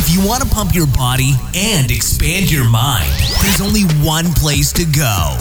If you want to pump your body and expand your mind, there's only one place to go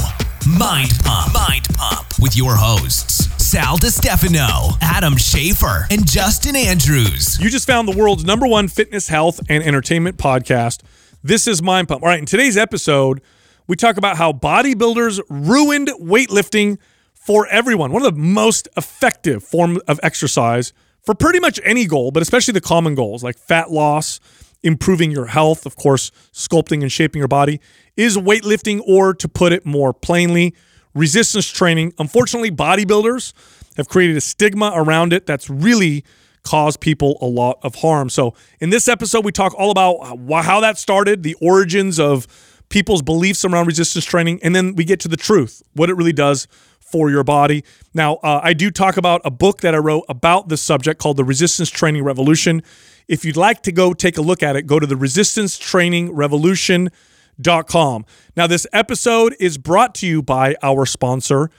Mind Pump. Mind Pump with your hosts, Sal Stefano, Adam Schafer, and Justin Andrews. You just found the world's number one fitness, health, and entertainment podcast. This is Mind Pump. All right, in today's episode, we talk about how bodybuilders ruined weightlifting for everyone. One of the most effective form of exercise for pretty much any goal, but especially the common goals like fat loss, improving your health, of course, sculpting and shaping your body, is weightlifting, or to put it more plainly, resistance training. Unfortunately, bodybuilders have created a stigma around it that's really caused people a lot of harm. So, in this episode, we talk all about how that started, the origins of people's beliefs around resistance training, and then we get to the truth, what it really does for your body. Now, uh, I do talk about a book that I wrote about this subject called The Resistance Training Revolution. If you'd like to go take a look at it, go to the Resistance Training Revolution.com. Now, this episode is brought to you by our sponsor,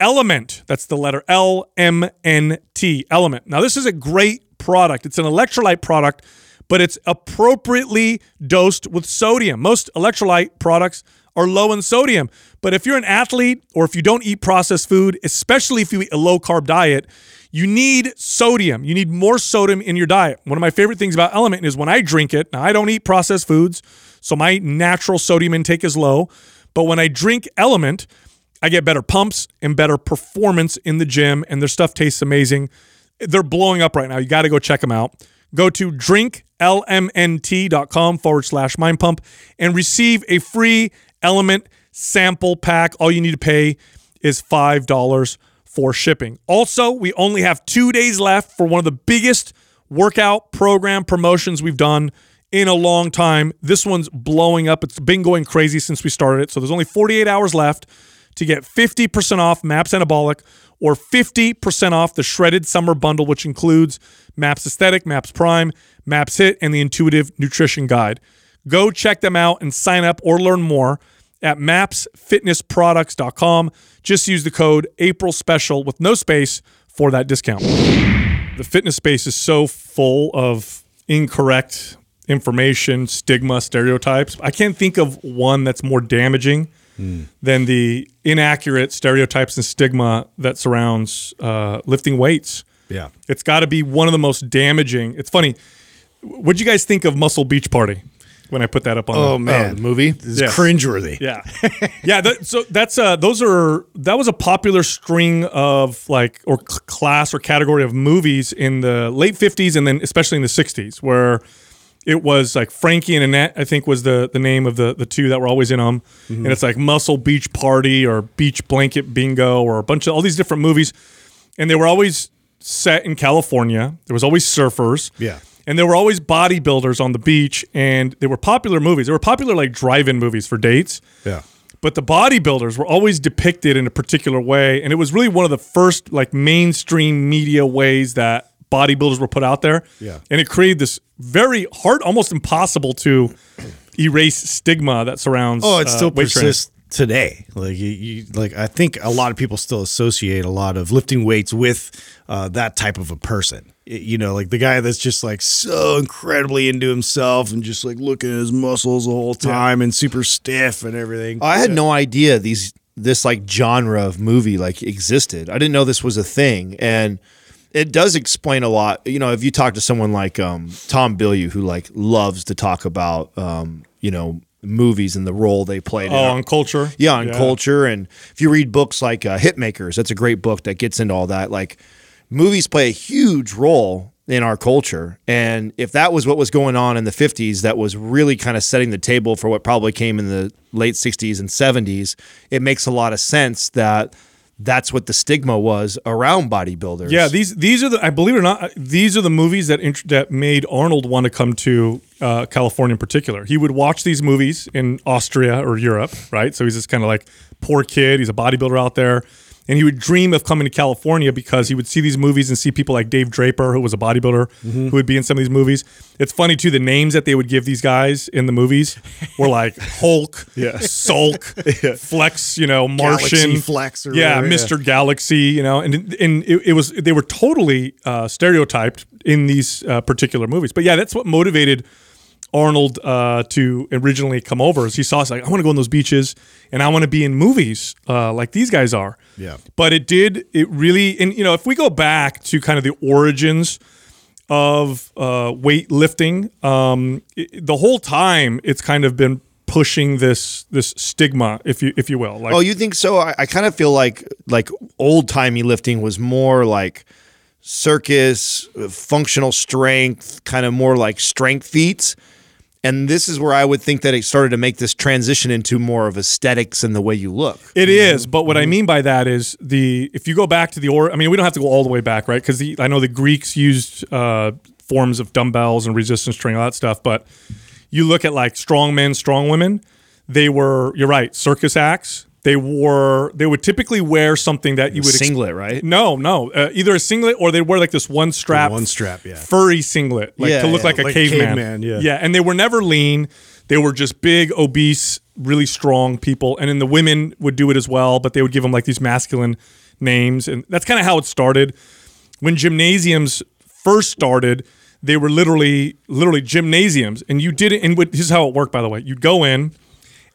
Element. That's the letter L M N T, Element. Now, this is a great product. It's an electrolyte product, but it's appropriately dosed with sodium. Most electrolyte products are low in sodium. But if you're an athlete or if you don't eat processed food, especially if you eat a low carb diet, you need sodium. You need more sodium in your diet. One of my favorite things about Element is when I drink it, now I don't eat processed foods, so my natural sodium intake is low. But when I drink Element, I get better pumps and better performance in the gym, and their stuff tastes amazing. They're blowing up right now. You got to go check them out. Go to drinklmnt.com forward slash mind pump and receive a free Element sample pack. All you need to pay is $5 for shipping. Also, we only have two days left for one of the biggest workout program promotions we've done in a long time. This one's blowing up. It's been going crazy since we started it. So there's only 48 hours left to get 50% off MAPS Anabolic or 50% off the Shredded Summer Bundle, which includes MAPS Aesthetic, MAPS Prime, MAPS HIIT, and the Intuitive Nutrition Guide. Go check them out and sign up or learn more at mapsfitnessproducts.com. Just use the code April Special with no space for that discount. The fitness space is so full of incorrect information, stigma, stereotypes. I can't think of one that's more damaging mm. than the inaccurate stereotypes and stigma that surrounds uh, lifting weights. Yeah. It's got to be one of the most damaging. It's funny. What'd you guys think of Muscle Beach Party? When I put that up on. Oh the, man, the movie is yes. cringeworthy. Yeah, yeah. That, so that's uh, those are that was a popular string of like or class or category of movies in the late fifties and then especially in the sixties where it was like Frankie and Annette. I think was the the name of the the two that were always in them, mm-hmm. and it's like Muscle Beach Party or Beach Blanket Bingo or a bunch of all these different movies, and they were always set in California. There was always surfers. Yeah and there were always bodybuilders on the beach, and they were popular movies. They were popular like drive-in movies for dates. Yeah. But the bodybuilders were always depicted in a particular way, and it was really one of the first like mainstream media ways that bodybuilders were put out there. Yeah. And it created this very hard, almost impossible to erase stigma that surrounds. Oh, it still uh, persists today. Like you, you, like I think a lot of people still associate a lot of lifting weights with uh, that type of a person. It, you know, like the guy that's just like so incredibly into himself and just like looking at his muscles the whole time yeah. and super stiff and everything. I had yeah. no idea these this like genre of movie like existed. I didn't know this was a thing and it does explain a lot. You know, if you talk to someone like um, Tom Bilyeu, who like loves to talk about, um, you know, movies and the role they played. Oh, on culture. Yeah, on yeah. culture. And if you read books like uh, Hitmakers, that's a great book that gets into all that. Like movies play a huge role in our culture. And if that was what was going on in the 50s, that was really kind of setting the table for what probably came in the late 60s and 70s, it makes a lot of sense that that's what the stigma was around bodybuilders. Yeah, these these are the I believe it or not these are the movies that int- that made Arnold want to come to uh, California in particular. He would watch these movies in Austria or Europe, right? So he's this kind of like poor kid. He's a bodybuilder out there and he would dream of coming to California because he would see these movies and see people like Dave Draper, who was a bodybuilder, mm-hmm. who would be in some of these movies. It's funny too. The names that they would give these guys in the movies were like Hulk, yeah. Sulk, yeah. Flex, you know, Martian, Galaxy Flex, yeah, whatever, Mr. Yeah. Galaxy, you know, and and it, it was they were totally uh, stereotyped in these uh, particular movies. But yeah, that's what motivated Arnold uh, to originally come over. As he saw us like, I want to go on those beaches and I want to be in movies uh, like these guys are. Yeah. But it did. It really. And you know, if we go back to kind of the origins of uh, weightlifting, um, it, the whole time it's kind of been pushing this this stigma, if you if you will. Like, Oh, you think so? I, I kind of feel like like old timey lifting was more like circus, uh, functional strength, kind of more like strength feats. And this is where I would think that it started to make this transition into more of aesthetics and the way you look. It is, but what I mean by that is the if you go back to the or I mean we don't have to go all the way back, right? Because I know the Greeks used uh, forms of dumbbells and resistance training, all that stuff. But you look at like strong men, strong women, they were you're right, circus acts. They wore they would typically wear something that you would ex- Singlet, right? no, no, uh, either a singlet or they wear like this one strap, one strap, yeah. furry singlet, like Yeah, to look yeah, like a like caveman. caveman, yeah. yeah, and they were never lean. They were just big, obese, really strong people. And then the women would do it as well, but they would give them like these masculine names, and that's kind of how it started. When gymnasiums first started, they were literally, literally gymnasiums, and you did it. And this is how it worked, by the way. You'd go in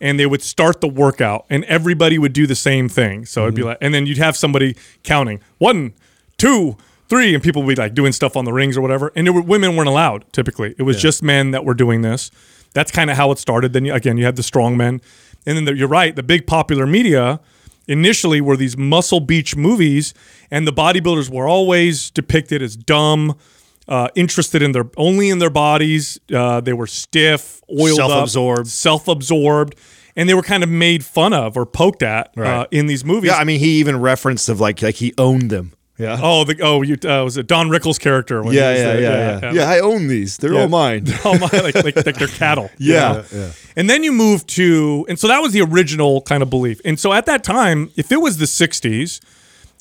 and they would start the workout and everybody would do the same thing. So it'd be mm-hmm. like, and then you'd have somebody counting one, two, three, and people would be like doing stuff on the rings or whatever. And there were, women weren't allowed typically. It was just men that were doing this. That's kind of how it started. Then you, again, you had the strong men. And then the, you're right, the big popular media initially were these muscle beach movies, and the bodybuilders were always depicted as dumb. Uh, interested in their only in their bodies, uh, they were stiff, oiled Self-absorbed. self-absorbed, and they were kind of made fun of or poked at uh, in these movies. Yeah, I mean, he even referenced of like like he owned them. Yeah. oh, the oh, you, uh, was it Don Rickles' character? Yeah, yeah, the- yeah, yeah, yeah. I own these. They're Yeah. all mine. oh my, like, like, like they're cattle. Yeah. And then you move to, and so that was the original kind of belief. And so at that time, if it was the 60s,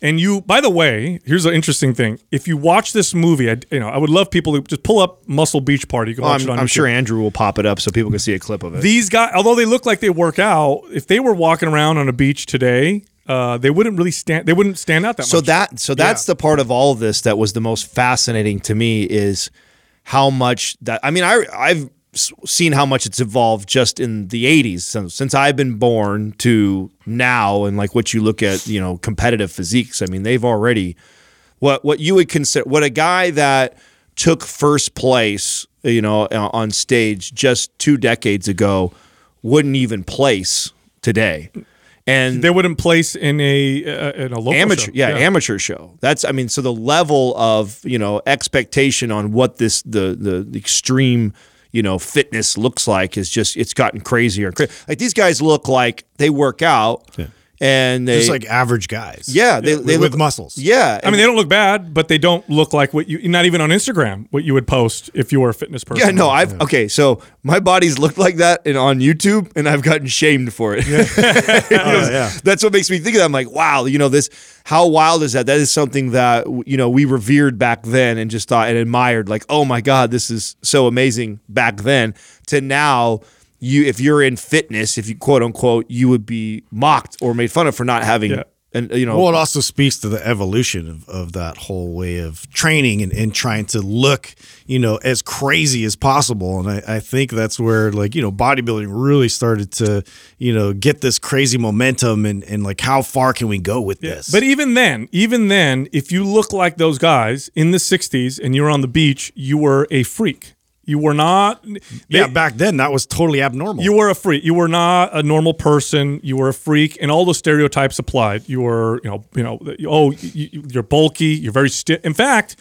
and you, by the way, here's an interesting thing. If you watch this movie, I, you know, I would love people to just pull up Muscle Beach Party. You can watch it I'm, on I'm sure Andrew will pop it up so people can see a clip of it. These guys, although they look like they work out, if they were walking around on a beach today, uh, they wouldn't really stand. They wouldn't stand out that so much. that so that's the part of all of this that was the most fascinating to me is how much that I mean I I've seen how much it's evolved just in the 80s so, since I've been born to now and like what you look at you know competitive physiques I mean they've already what what you would consider what a guy that took first place you know uh, on stage just 2 decades ago wouldn't even place today. And they wouldn't place in a uh, in a local amateur show. yeah, amateur show. That's i mean so the level of you know expectation on what this the the, the extreme you know fitness looks like is just it's gotten crazier like these guys look like they work out and they Just like average guys. yeah they, they with look muscles. yeah I mean, they don't look bad, but they don't look like what you. Not even on Instagram, what you would post if you were a fitness person. yeah, no, I've okay. So my body's looked like that and on YouTube, and I've gotten shamed for it. Oh, yeah. That's what makes me think of that. I'm like, wow, you know, this. How wild is that? That is something that you know we revered back then and just thought and admired. Like, oh my god, this is so amazing back then. To now, you if you're in fitness, if you quote unquote, you would be mocked or made fun of for not having. Yeah. And you know, Well, it also speaks to the evolution of, of that whole way of training and, and trying to look, you know, as crazy as possible. And I, I think that's where like, you know, bodybuilding really started to, you know, get this crazy momentum and, and like how far can we go with this? But even then, even then, if you look like those guys in the '60s and you're on the beach, you were a freak. You were not. yeah, back then that was totally abnormal. You were a freak. You were not a normal person. You were a freak, and all those stereotypes applied. You were, you know, you know, oh, you, you're bulky. You're very stiff. In fact,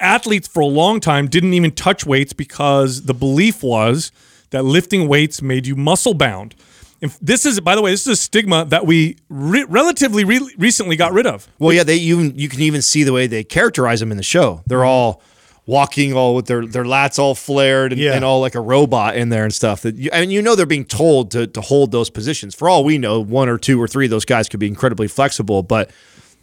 athletes for a long time didn't even touch weights because the belief was that lifting weights made you muscle bound. And this is, by the way, this is a stigma that we re- relatively re- recently got rid of. Well, yeah, they even you can even see the way they characterize them in the show. They're all walking all with their their lats all flared and, Yeah. and all like a robot in there and stuff. That you, I mean, you know, they're being told to to hold those positions. For all we know, one or two or three of those guys could be incredibly flexible, but.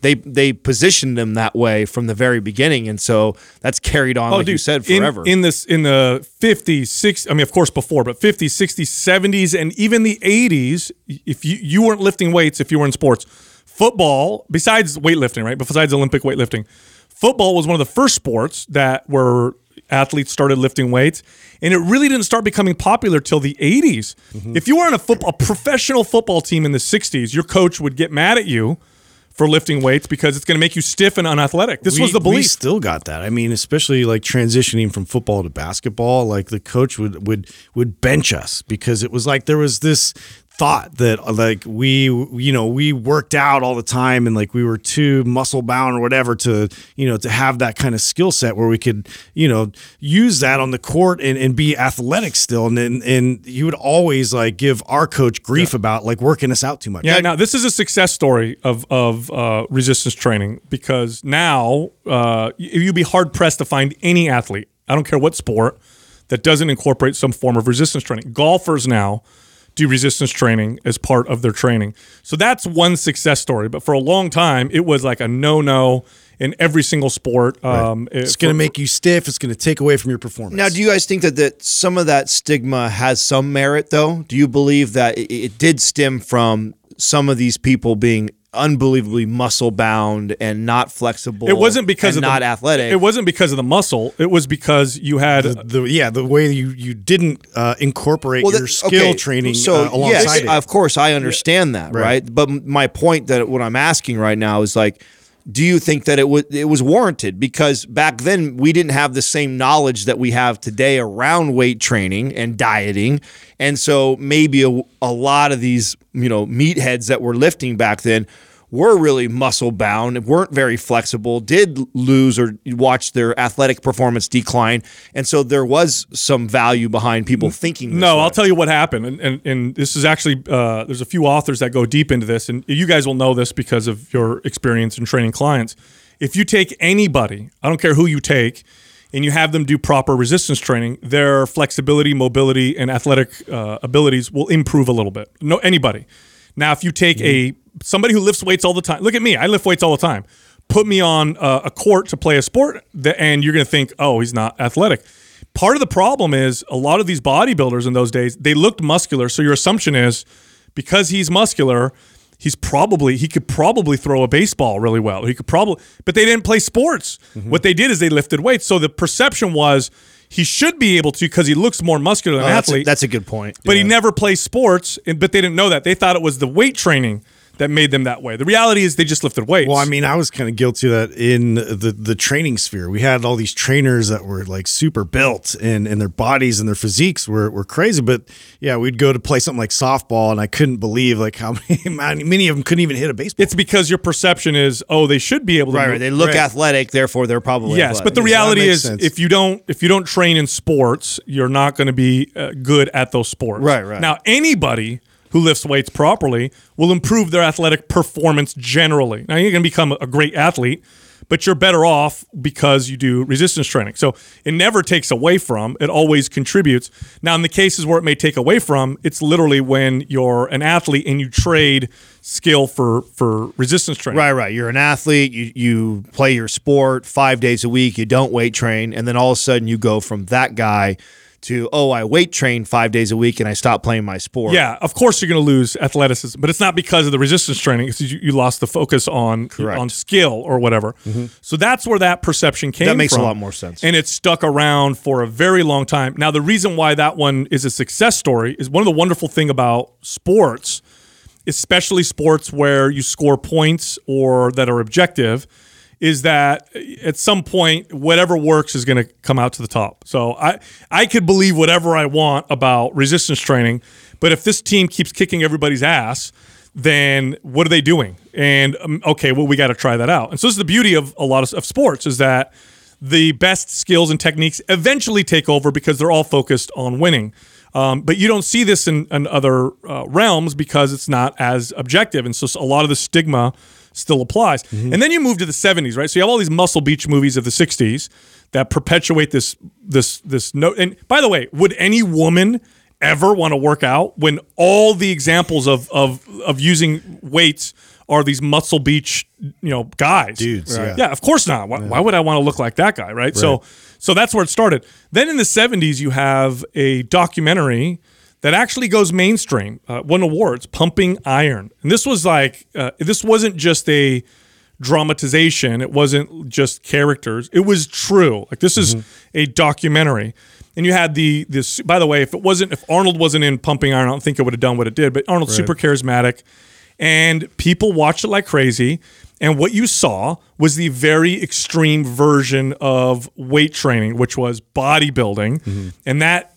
They, they positioned them that way from the very beginning, and so that's carried on, oh, like you said, Oh, in- forever. In, this in the 50s, 60s, I mean, of course, before, but 50s, 60s, 70s, and even the 80s, if you, you weren't lifting weights, if you were in sports, football, besides weightlifting, right? But besides Olympic weightlifting, football was one of the first sports that were athletes started lifting weights, and it really didn't start becoming popular till the 80s. Mm-hmm. If you were on a football, a professional football team in the 60s, your coach would get mad at you for lifting weights because it's going to make you stiff and unathletic. This was We- the We belief. still got that. I mean, especially like transitioning from football to basketball, like the coach would would would bench us because it was like there was this thought that uh, like we you know we worked out all the time and like we were too muscle bound or whatever to you know to have that kind of skill set where we could you know use that on the court and, and be athletic still and and, and he would always like give our coach grief about like working us out too much Yeah, now this is a success story of of uh, resistance training because now uh, you'd be hard pressed to find any athlete. I don't care what sport that doesn't incorporate some form of resistance training. Golfers now do resistance training as part of their training. So that's one success story. But for a long time, it was like a no no in every single sport. Um, it's going to make you stiff it's going to take away from your performance Now, do you guys think that, that some of that stigma has some merit, though? Do you believe that it, it did stem from some of these people being unbelievably muscle bound and not flexible? It wasn't because and of not the, athletic. It wasn't because of the muscle. It was because you had the yeah the way you you didn't uh, incorporate that- your skill training uh, alongside yes, it. of course, I understand that, Right. right? But my point that what I'm asking right now is like, do you think that it was it was warranted? Because back then we didn't have the same knowledge that we have today around weight training and dieting, and so maybe a, a lot of these you know meatheads that were lifting back then were really muscle bound, weren't very flexible, did lose or watch their athletic performance decline, and so there was some value behind people thinking. This No, way. I'll tell you what happened, and and, and this is actually uh, there's a few authors that go deep into this, and you guys will know this because of your experience in training clients. If you take anybody, I don't care who you take, and you have them do proper resistance training, their flexibility, mobility, and athletic uh, abilities will improve a little bit. No, anybody. Now, if you take a somebody who lifts weights all the time, look at me, I lift weights all the time. Put me on uh, a court to play a sport, th- and you're going to think, oh, he's not athletic. Part of the problem is a lot of these bodybuilders in those days, they looked muscular. So your assumption is because he's muscular, he's probably he could probably throw a baseball really well. He could probably but they didn't play sports. What they did is they lifted weights. So the perception was he should be able to because he looks more muscular than Oh, an that's, a, athlete. that's a good point. but he never plays sports, and, but they didn't know that. They thought it was the weight training that made them that way. The reality is they just lifted weights. Well, I mean, I was kind of guilty of that in the the training sphere. We had all these trainers that were like super built, and and their bodies and their physiques were were crazy. But yeah, we'd go to play something like softball, and I couldn't believe like how many many of them couldn't even hit a baseball. it's because your perception is, oh, they should be able to. Right, move- right. They look Right. athletic, therefore they're probably Yes, but the reality makes is, sense. if you don't if you don't train in sports, you're not going to be uh, good at those sports. Right, right. Now, anybody who lifts weights properly will improve their athletic performance generally. Now, you're going to become a great athlete, but you're better off because you do resistance training. So it never takes away from; it always contributes. Now, in the cases where it may take away from, it's literally when you're an athlete and you trade skill for for resistance training. Right, right. You're an athlete. You you play your sport five days a week. You don't weight train, and then all of a sudden you go from that guy to oh, I weight train five days a week, and I stop playing my sport. Yeah, of course you're going to lose athleticism, but it's not because of the resistance training. It's you, you lost the focus on Correct. on skill or whatever. Mm-hmm. So that's where that perception came. That makes a from. lot more sense. and it's stuck around for a very long time. Now, the reason why that one is a success story is one of the wonderful thing about sports, especially sports where you score points or that are objective. Is that at some point whatever works is going to come out to the top. So I I could believe whatever I want about resistance training, but if this team keeps kicking everybody's ass, then what are they doing? And um, okay, well we got to try that out. And so this is the beauty of a lot of, of sports is that the best skills and techniques eventually take over because they're all focused on winning. Um, but you don't see this in, in other uh, realms because it's not as objective, and so a lot of the stigma still applies. And then you move to the '70s, right? So you have all these Muscle Beach movies of the '60s that perpetuate this this this note. And by the way, would any woman ever want to work out when all the examples of of of using weights are these Muscle Beach, you know, guys, Dudes, yeah. yeah, of course not. Why, why would I want to look like that guy, right? So, so that's where it started. Then in the '70s, you have a documentary that actually goes mainstream, uh, won awards, "Pumping Iron," and this was like, uh, this wasn't just a dramatization. It wasn't just characters. It was true. Like this is a documentary. And you had the this. By the way, if it wasn't, if Arnold wasn't in Pumping Iron, I don't think it would have done what it did. But Arnold's super charismatic, and people watched it like crazy. And what you saw was the very extreme version of weight training, which was bodybuilding, mm-hmm. and that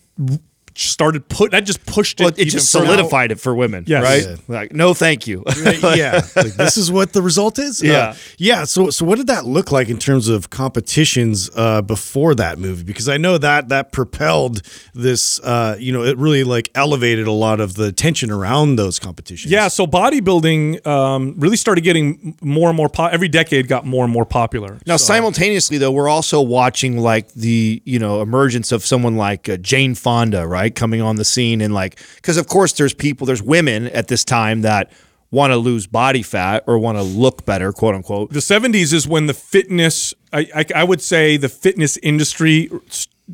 started put that just pushed it. Well, it even just further. solidified it for women, Yes. right? Like, no, thank you. yeah, like, this is what the result is. Uh, Yeah. yeah. So, so what did that look like in terms of competitions uh, before that movie? Because I know that that propelled this. Uh, you know, it really like elevated a lot of the tension around those competitions. Yeah, so bodybuilding um, really started getting more and more. Po- every decade got more and more popular. Now, simultaneously, though, we're also watching like the you know emergence of someone like uh, Jane Fonda, right, coming on the scene, and like because of course there's people, there's women at this time that want to lose body fat or want to look better, quote unquote. the 70s is when the fitness I, I, I would say the fitness industry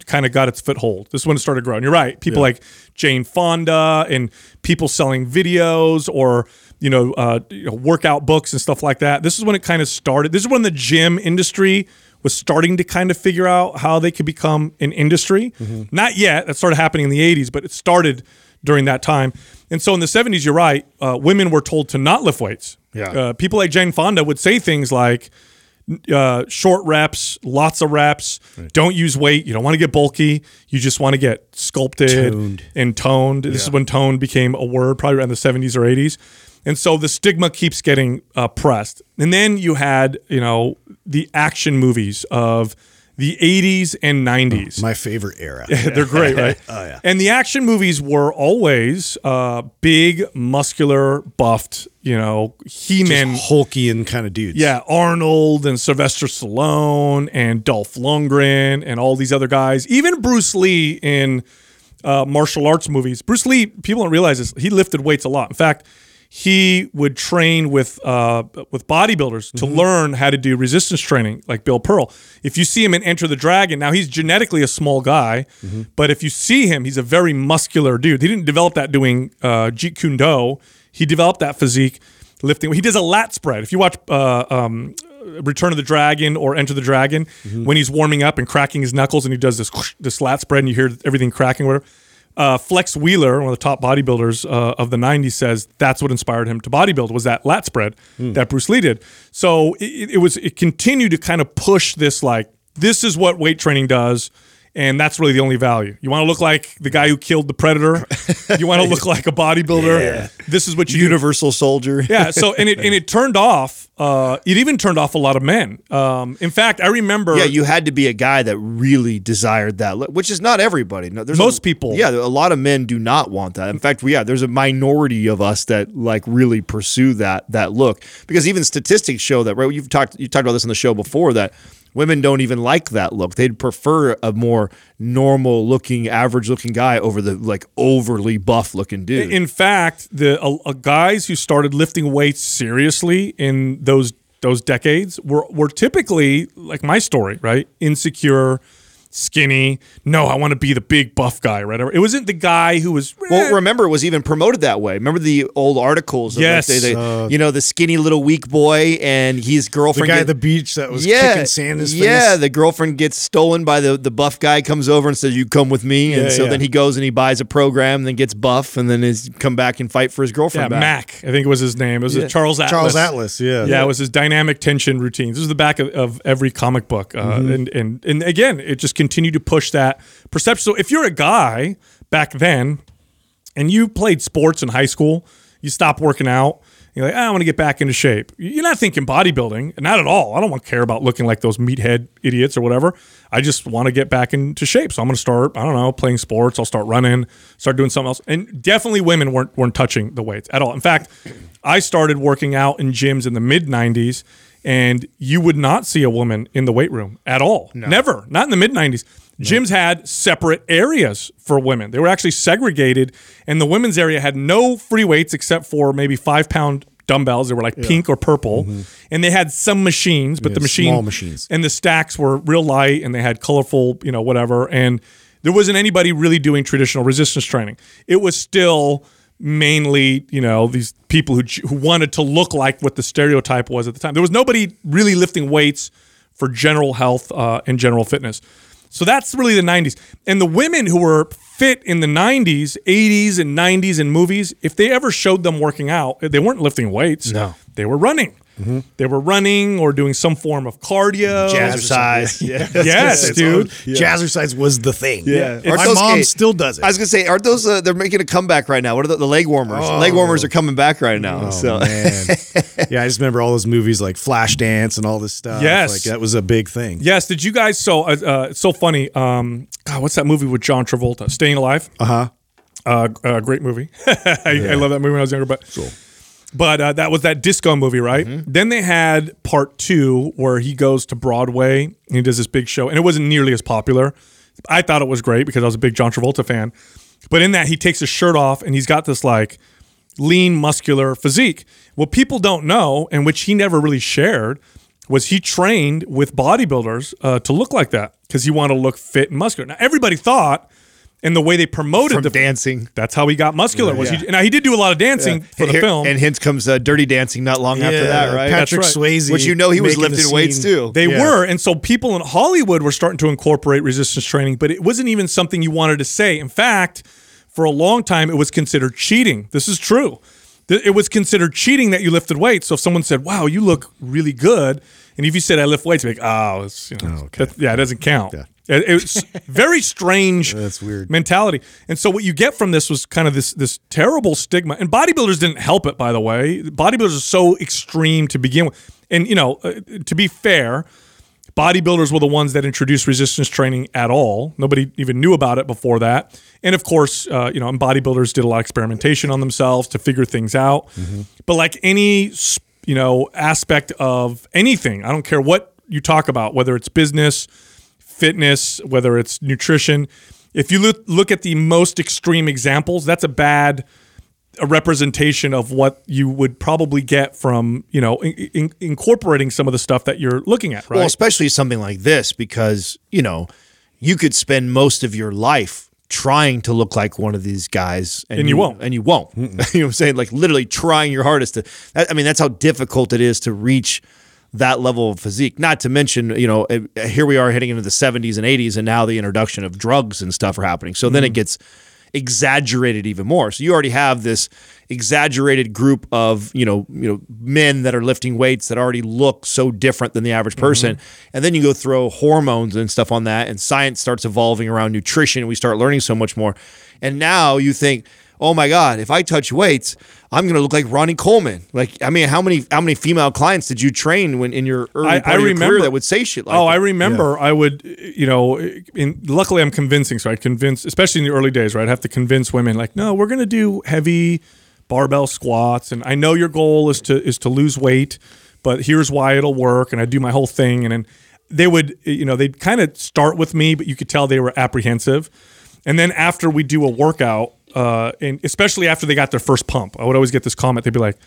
kind of got its foothold. This is when it started growing. You're right. People like jane fonda and people selling videos or you know, uh, you know workout books and stuff like that. This is when it kind of started. This is when the gym industry was starting to kind of figure out how they could become an industry not yet that started happening in the 80s but it started during that time and so in the 70s you're right uh, women were told to not lift weights Yeah. uh, people like Jane Fonda would say things like uh, short reps, lots of reps, don't use weight. You don't want to get bulky. You just want to get sculpted Toned. and toned. This is when toned became a word, probably around the 70s or 80s. And so the stigma keeps getting uh, pressed. And then you had, you know, the action movies of the 80s and 90s. my favorite era. They're great, right? oh yeah. And the action movies were always uh, big, muscular, buffed. You know, He-Man, Hulkian kind of dudes. yeah, Arnold and Sylvester Stallone and Dolph Lundgren and all these other guys. Even Bruce Lee in uh, martial arts movies. Bruce Lee, people don't realize this. He lifted weights a lot. In fact, he would train with uh, with bodybuilders to learn how to do resistance training, like Bill Pearl. If you see him in Enter the Dragon, now he's genetically a small guy, but if you see him, he's a very muscular dude. He didn't develop that doing uh, Jeet Kune Do. He developed that physique lifting. He does a lat spread. If you watch uh, um, Return of the Dragon or Enter the Dragon, when he's warming up and cracking his knuckles, and he does this this lat spread, and you hear everything cracking. Whatever. Uh, Flex Wheeler, one of the top bodybuilders uh, of the '90s, says that's what inspired him to bodybuild was that lat spread that Bruce Lee did. So it, it was it continued to kind of push this like this is what weight training does. And that's really the only value. You want to look like the guy who killed the predator. You want to look like a bodybuilder. This is what you do. Universal soldier. Yeah. So and it and it turned off. Uh, it even turned off a lot of men. Um, in fact, I remember. Yeah, you had to be a guy that really desired that, look, which is not everybody. No, there's Most a, people. Yeah, a lot of men do not want that. In fact, we yeah, there's a minority of us that like really pursue that that look because even statistics show that. Right, you've talked you talked about this on the show before that women don't even like that look. They'd prefer a more normal looking, average looking guy over the like overly buff looking dude. In fact, the uh, guys who started lifting weights seriously in those those decades were were typically like my story, right? Insecure, skinny. No, I want to be the big buff guy, right? It wasn't the guy who was Well, remember, it was even promoted that way. Remember the old articles? Of Yes. like, they, they- Uh, you know, the skinny little weak boy and his girlfriend. The guy get- at the beach that was yeah, kicking sand in his yeah. face. The girlfriend gets stolen by the the buff guy. Comes over and says, "You come with me." And Yeah, so yeah. then he goes and he buys a program, then gets buff, and then is come back and fight for his yeah, girlfriend. back. Mac. I think it was his name. It was uh, Charles Atlas. Charles Atlas, yeah. Yeah, it was his dynamic tension routines. This is the back of, of every comic book, uh, and and and again, it just continued to push that perception. So if you're a guy back then, and you played sports in high school, you stopped working out. You're like, "Ah, I want to get back into shape. You're not thinking bodybuilding, not at all. I don't want to care about looking like those meathead idiots or whatever. I just want to get back into shape. So I'm going to start. I don't know, playing sports. I'll start running, start doing something else. And definitely, women weren't weren't touching the weights at all. In fact, I started working out in gyms in the mid '90s, and you would not see a woman in the weight room at all. Never. Not in the mid '90s. Gyms had separate areas for women. They were actually segregated, and the women's area had no free weights except for maybe five pound dumbbells. They were like pink or purple, mm-hmm. and they had some machines, but Yeah, the machine small machines. and the stacks were real light, and they had colorful, you know, whatever. And there wasn't anybody really doing traditional resistance training. It was still mainly you know these people who who wanted to look like what the stereotype was at the time. There was nobody really lifting weights for general health uh, and general fitness. So that's really the 90s. And the women who were fit in the 90s, 80s, and 90s in movies, if they ever showed them working out, they weren't lifting weights. No. They were running. They were running or doing some form of cardio. Jazzercise. Yeah. Yes, dude. Jazzercise was the thing. Yeah. my mom hey, still does it. I was gonna say, aren't those? Uh, they're making a comeback right now. What are the, the leg warmers? Leg warmers are coming back right now. Oh so man, yeah, I just remember all those movies like Flashdance and all this stuff. Yes. like that was a big thing. Yes. Did you guys? So, uh, uh, it's so funny. Um, God, what's that movie with John Travolta? Staying Alive. Uh-huh. Uh Uh, great movie. I, I love that movie when I was younger. But but uh, that was that disco movie, right? Then they had part two where he goes to Broadway and he does this big show, and it wasn't nearly as popular. I thought it was great because I was a big John Travolta fan. But in that, he takes his shirt off and he's got this like lean, muscular physique. What people don't know, and which he never really shared, was he trained with bodybuilders uh, to look like that because he wanted to look fit and muscular. Now, everybody thought, and the way they promoted from the dancing that's how he got muscular. Was he? Now he did do a lot of dancing for the Here- film. And hence comes uh, Dirty Dancing not long after that, right? Patrick That's Swayze, Which you know he was lifting weights too. They Yeah. were. And so people in Hollywood were starting to incorporate resistance training, but it wasn't even something you wanted to say. In fact, for a long time, it was considered cheating. This is true. It was considered cheating that you lifted weights. So if someone said, wow, you look really good. And if you said, I lift weights, you'd be like, oh, it's, you know, that- yeah, it doesn't count. It- It's very strange That's weird. mentality. And so what you get from this was kind of this this terrible stigma. And bodybuilders didn't help it, by the way. Bodybuilders are so extreme to begin with. And you know, uh, to be fair, bodybuilders were the ones that introduced resistance training at all. Nobody even knew about it before that. And of course, uh, you know, and bodybuilders did a lot of experimentation on themselves to figure things out. But like any, you know, aspect of anything, I don't care what you talk about, whether it's business, fitness, whether it's nutrition. If you look look at the most extreme examples, that's a bad a representation of what you would probably get from you know in, in- incorporating some of the stuff that you're looking at, right? Well, especially something like this because, you know, you could spend most of your life trying to look like one of these guys And you won't. And you won't. you know what I'm saying? Like literally trying your hardest to that, I mean, that's how difficult it is to reach that level of physique. Not to mention, you know, eh, here we are heading into the 70s and 80s and now the introduction of drugs and stuff are happening. So Mm-hmm. then it gets exaggerated even more. So you already have this exaggerated group of, you know, you know, men that are lifting weights that already look so different than the average person. And then you go throw hormones and stuff on that and science starts evolving around nutrition and we start learning so much more. And now you think, "Oh my god, if I touch weights, I'm going to look like Ronnie Coleman." Like, I mean, how many how many female clients did you train when in your early I- part I of your remember- career that would say shit like oh, I that? remember. I would, you know, in, luckily I'm convincing. So I convince, especially in the early days, right? I have to convince women, like, no, we're going to do heavy barbell squats, and I know your goal is to is to lose weight, but here's why it'll work. And I do my whole thing, and then they would, you know, they'd kind of start with me, but you could tell they were apprehensive. And then after we do a workout, uh, and especially after they got their first pump, I would always get this comment. They'd be like,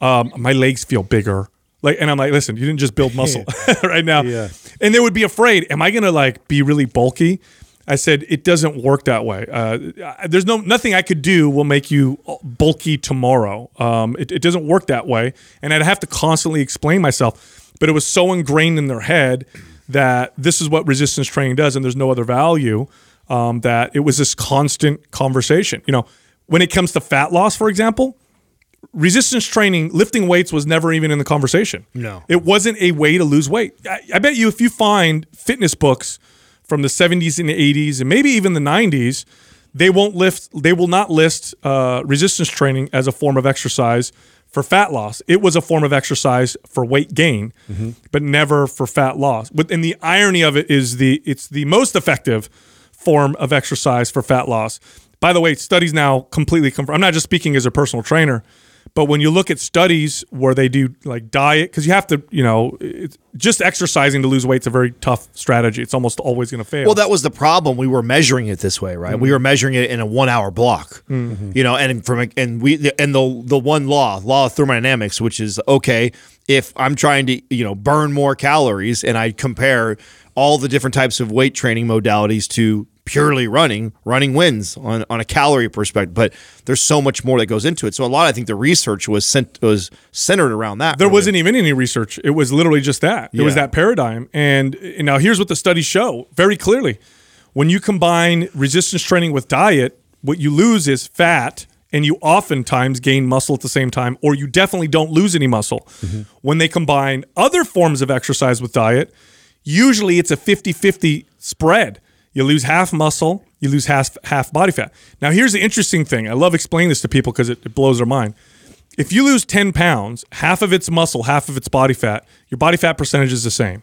um, "My legs feel bigger." Like, and I'm like, "Listen, you didn't just build muscle right now." Yeah. And they would be afraid. Am I gonna like be really bulky? I said it doesn't work that way. Uh, there's no nothing I could do will make you bulky tomorrow. Um, it, it doesn't work that way, and I'd have to constantly explain myself. But it was so ingrained in their head that this is what resistance training does, and there's no other value. Um, that it was this constant conversation. You know, when it comes to fat loss, for example, resistance training, lifting weights was never even in the conversation. No. It wasn't a way to lose weight. I, I bet you if you find fitness books from the 70s and the 80s and maybe even the 90s, they won't lift, they will not list uh, resistance training as a form of exercise for fat loss. It was a form of exercise for weight gain, but never for fat loss. But and the irony of it is the it's the most effective form of exercise for fat loss. By the way, studies now completely confirm. I'm not just speaking as a personal trainer, but when you look at studies where they do like diet, because you have to, you know, it's, just exercising to lose weight is a very tough strategy. It's almost always going to fail. Well, that was the problem. We were measuring it this way, right? Mm-hmm. We were measuring it in a one-hour block. You know, and from and we and the the one law, law of thermodynamics, which is okay if I'm trying to you know burn more calories, and I compare all the different types of weight training modalities to purely running, running wins on, on a calorie perspective. But there's so much more that goes into it. So a lot, I think, the research was sent was centered around that. There really. wasn't even any research. It was literally just that. It was that paradigm. And, and now here's what the studies show very clearly. When you combine resistance training with diet, what you lose is fat and you oftentimes gain muscle at the same time, or you definitely don't lose any muscle. Mm-hmm. When they combine other forms of exercise with diet, usually it's a 50 50 spread. You lose half muscle, you lose half, half body fat. Now, here's the interesting thing. I love explaining this to people because it, it blows their mind. If you lose 10 pounds, half of it's muscle, half of it's body fat, your body fat percentage is the same.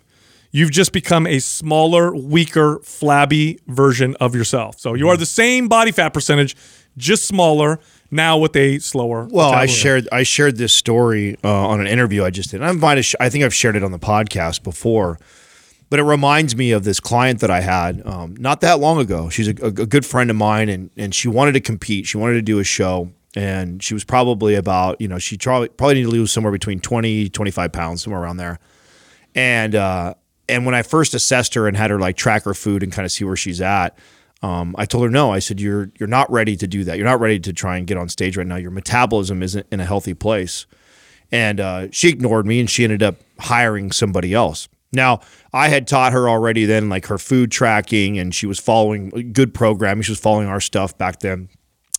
You've just become a smaller, weaker, flabby version of yourself. So you are the same body fat percentage, just smaller, now with a slower. Well, I shared I shared this story uh, on an interview I just did. I might have sh- I think I've shared it on the podcast before, but it reminds me of this client that I had um, not that long ago. She's a, a, good friend of mine, and and she wanted to compete. She wanted to do a show, and she was probably about you know she probably probably need to lose somewhere between 20, 25 pounds, somewhere around there. And uh, and when I first assessed her and had her like track her food and kind of see where she's at, um, I told her no. I said you're you're not ready to do that. You're not ready to try and get on stage right now. Your metabolism isn't in a healthy place. And uh, she ignored me, and she ended up hiring somebody else. Now I had taught her already then like her food tracking, and she was following good programming. She was following our stuff back then.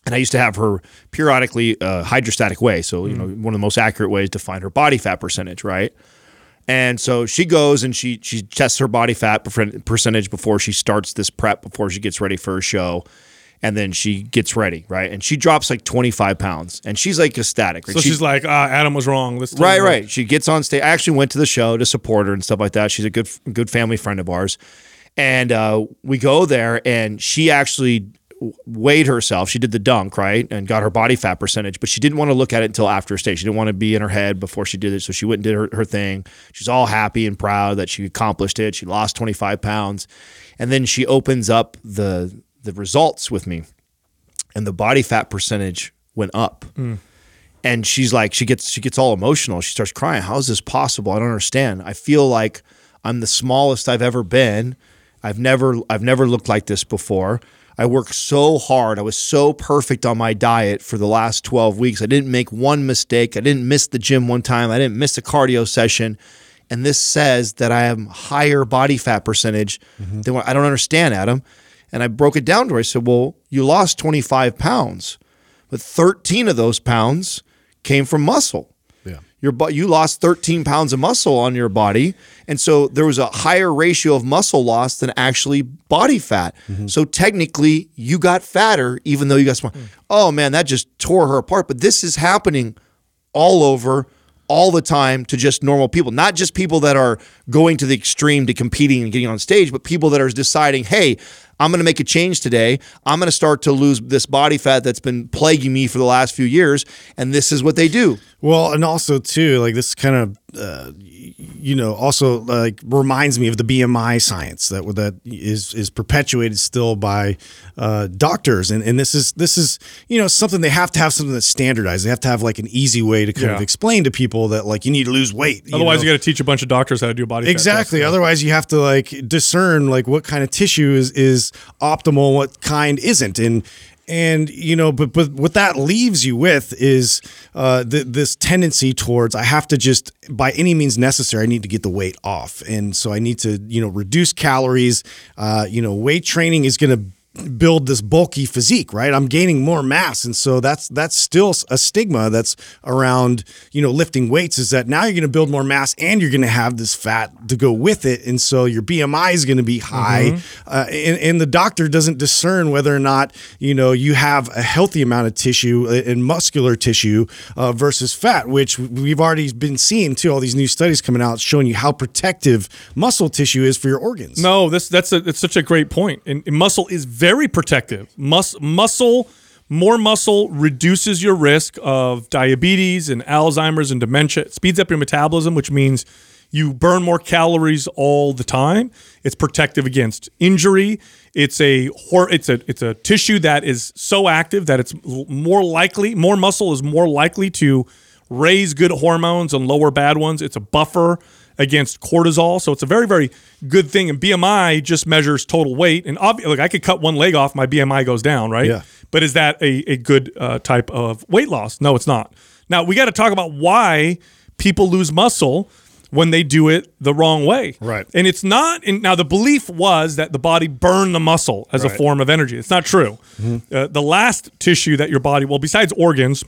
And I used to have her periodically uh, hydrostatic weigh. So, you know, one of the most accurate ways to find her body fat percentage, right? And so she goes and she she tests her body fat percentage before she starts this prep before she gets ready for a show. And then she gets ready, right? And she drops like 25 pounds and she's like ecstatic. Right? So She- she's like, ah, Adam was wrong. Let's Right, right. She gets on stage. I actually went to the show to support her and stuff like that. She's a good, good family friend of ours, and uh, we go there, and she actually weighed herself. She did the dunk, right, and got her body fat percentage, but she didn't want to look at it until after stage. She didn't want to be in her head before she did it, so she went and did her, her thing. She's all happy and proud that she accomplished it. She lost 25 pounds, and then she opens up the the results with me, and the body fat percentage went up. Mm. And she's like she gets she gets all emotional. She starts crying. How is this possible? I don't understand. I feel like i'm the smallest i've ever been. I've never i've never looked like this before. I worked so hard. I was so perfect on my diet for the last 12 weeks. I didn't make one mistake. I didn't miss the gym one time. I didn't miss a cardio session. And this says that i have higher body fat percentage mm-hmm. than what i don't understand adam and i broke it down to her i said well you lost 25 pounds but 13 of those pounds came from muscle. Yeah. Your you lost 13 pounds of muscle on your body, and so there was a higher ratio of muscle loss than actually body fat. Mm-hmm. So technically, you got fatter even though you got small. Mm. Oh man, that just tore her apart. But this is happening all over all the time to just normal people, not just people that are going to the extreme to competing and getting on stage, but people that are deciding, hey, I'm going to make a change today. I'm going to start to lose this body fat that's been plaguing me for the last few years. And this is what they do. Well, and also too, like this kind of, uh, you know, also like reminds me of the BMI science that that is is perpetuated still by uh, doctors, and and this is this is you know something they have to have something that's standardized. They have to have like an easy way to kind of explain to people that like you need to lose weight. you Otherwise, know? you got to teach a bunch of doctors how to do a body fat. Exactly. Otherwise, you have to like discern like what kind of tissue is is optimal, what kind isn't, and and you know, but but what that leaves you with is uh, th- this tendency towards I have to just by any means necessary I need to get the weight off, and so I need to you know reduce calories. Uh, you know, weight training is going to build this bulky physique, right? I'm gaining more mass, and so that's that's still a stigma that's around you know lifting weights. Is that now you're going to build more mass and you're going to have this fat to go with it, and so your BMI is going to be high, uh, and, and the doctor doesn't discern whether or not you know you have a healthy amount of tissue uh, and muscular tissue uh, versus fat, which we've already been seeing too. All these new studies coming out showing you how protective muscle tissue is for your organs. No, this that's a it's such a great point. And, and muscle is very protective. Mus, muscle, more muscle reduces your risk of diabetes and Alzheimer's and dementia. It speeds up your metabolism, which means you burn more calories all the time. It's protective against injury. It's a it's a it's a tissue that is so active that it's more likely more muscle is more likely to raise good hormones and lower bad ones. It's a buffer against cortisol. So it's a very, very good thing. And BMI just measures total weight. And obviously, look, I could cut one leg off, my BMI goes down, right? Yeah. But is that a, a good uh, type of weight loss? No, it's not. Now, we got to talk about why people lose muscle when they do it the wrong way. Right. And it's not, and now the belief was that the body burned the muscle as a form of energy. It's not true. Uh, the last tissue that your body, well, besides organs,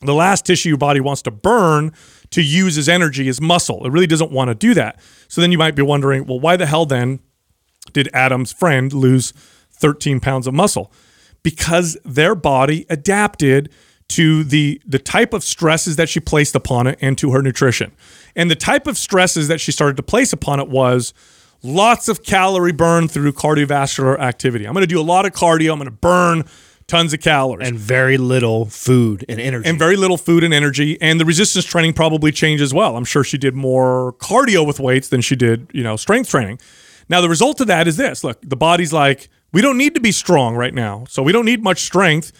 the last tissue your body wants to burn to use as energy is muscle. It really doesn't want to do that. So then you might be wondering, well, why the hell then did Adam's friend lose 13 pounds of muscle? Because their body adapted to the the type of stresses that she placed upon it and to her nutrition. And the type of stresses that she started to place upon it was lots of calorie burn through cardiovascular activity. I'm going to do a lot of cardio, I'm going to burn tons of calories and very little food and energy. and very little food and energy. And the resistance training probably changed as well. I'm sure she did more cardio with weights than she did, you know, strength training. Now, the result of that is this look, the body's like, we don't need to be strong right now. So we don't need much strength.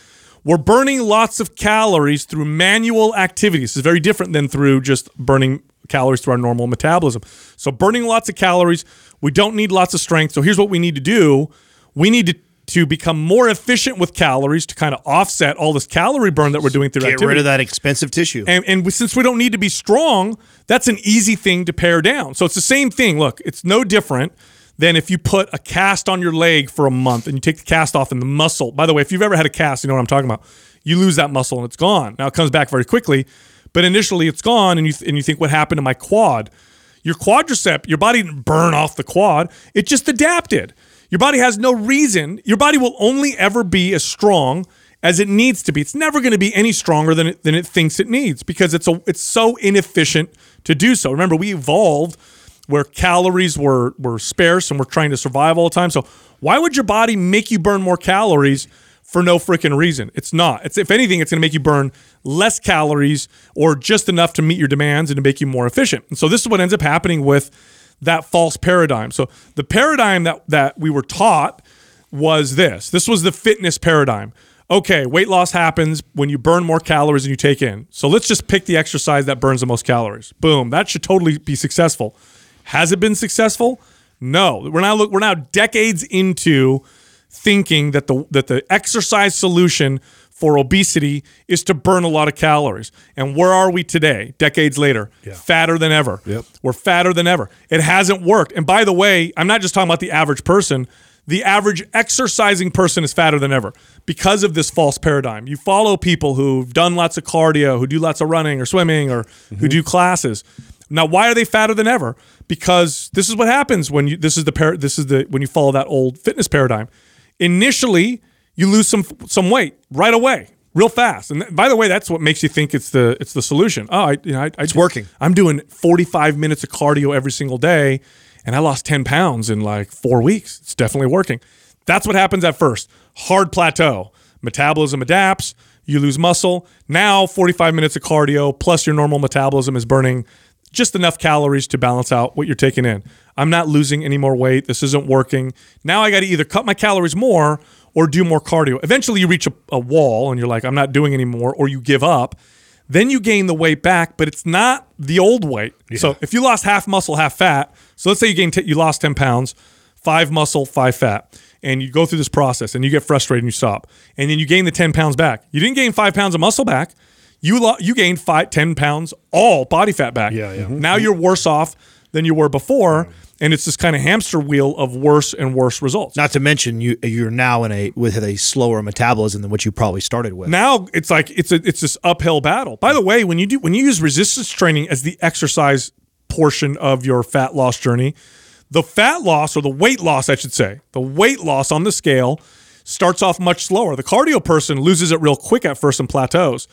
We're burning lots of calories through manual activities. This is very different than through just burning calories through our normal metabolism. So, burning lots of calories, we don't need lots of strength. So, here's what we need to do we need to, to become more efficient with calories to kind of offset all this calorie burn that we're doing through Get activity. Get rid of that expensive tissue. And, and since we don't need to be strong, that's an easy thing to pare down. So it's the same thing. Look, it's no different than if you put a cast on your leg for a month and you take the cast off and the muscle. By the way, if you've ever had a cast, you know what I'm talking about. You lose that muscle and it's gone. Now it comes back very quickly, but initially it's gone, and you and you think what happened to my quad? Your quadricep, your body didn't burn off the quad. It just adapted. Your body has no reason. Your body will only ever be as strong as it needs to be. It's never going to be any stronger than it, than it thinks it needs because it's a it's so inefficient to do so. Remember, we evolved where calories were were sparse and we're trying to survive all the time. So why would your body make you burn more calories for no freaking reason? It's not. It's if anything, it's going to make you burn less calories or just enough to meet your demands and to make you more efficient. And so this is what ends up happening with that false paradigm. So the paradigm that that we were taught was this. This was the fitness paradigm. Okay, weight loss happens when you burn more calories than you take in. So let's just pick the exercise that burns the most calories. Boom, that should totally be successful. Has it been successful? No. We're now look we're now decades into thinking that the that the exercise solution for obesity is to burn a lot of calories. And where are we today, decades later? Fatter than ever. Yep. We're fatter than ever. It hasn't worked. And by the way, I'm not just talking about the average person. The average exercising person is fatter than ever because of this false paradigm. You follow people who've done lots of cardio, who do lots of running or swimming or who mm-hmm. do classes. Now, why are they fatter than ever? Because this is what happens when you this is the par- this is the when you follow that old fitness paradigm. Initially, you lose some some weight right away, real fast. And th- by the way, that's what makes you think it's the it's the solution. Oh, I, you know, I, it's working. I'm doing 45 minutes of cardio every single day, and I lost 10 pounds in like four weeks. It's definitely working. That's what happens at first. Hard plateau. Metabolism adapts. You lose muscle. Now, 45 minutes of cardio plus your normal metabolism is burning just enough calories to balance out what you're taking in. I'm not losing any more weight. This isn't working. Now I got to either cut my calories more or do more cardio. Eventually, you reach a, a wall and you're like, I'm not doing anymore, or you give up. Then you gain the weight back, but it's not the old weight. So if you lost half muscle, half fat, so let's say you gained t- you lost 10 pounds, five muscle, five fat, and you go through this process and you get frustrated and you stop, and then you gain the 10 pounds back. You didn't gain five pounds of muscle back. You lo- you gained five, 10 pounds all body fat back. Yeah, yeah. Now mm-hmm. you're worse off than you were before, and it's this kind of hamster wheel of worse and worse results. Not to mention you you're now in a with a slower metabolism than what you probably started with. now it's like it's a it's this uphill battle. By the way, when you do when you use resistance training as the exercise portion of your fat loss journey, the fat loss or the weight loss, I should say, the weight loss on the scale starts off much slower. The cardio person loses it real quick at first and plateaus.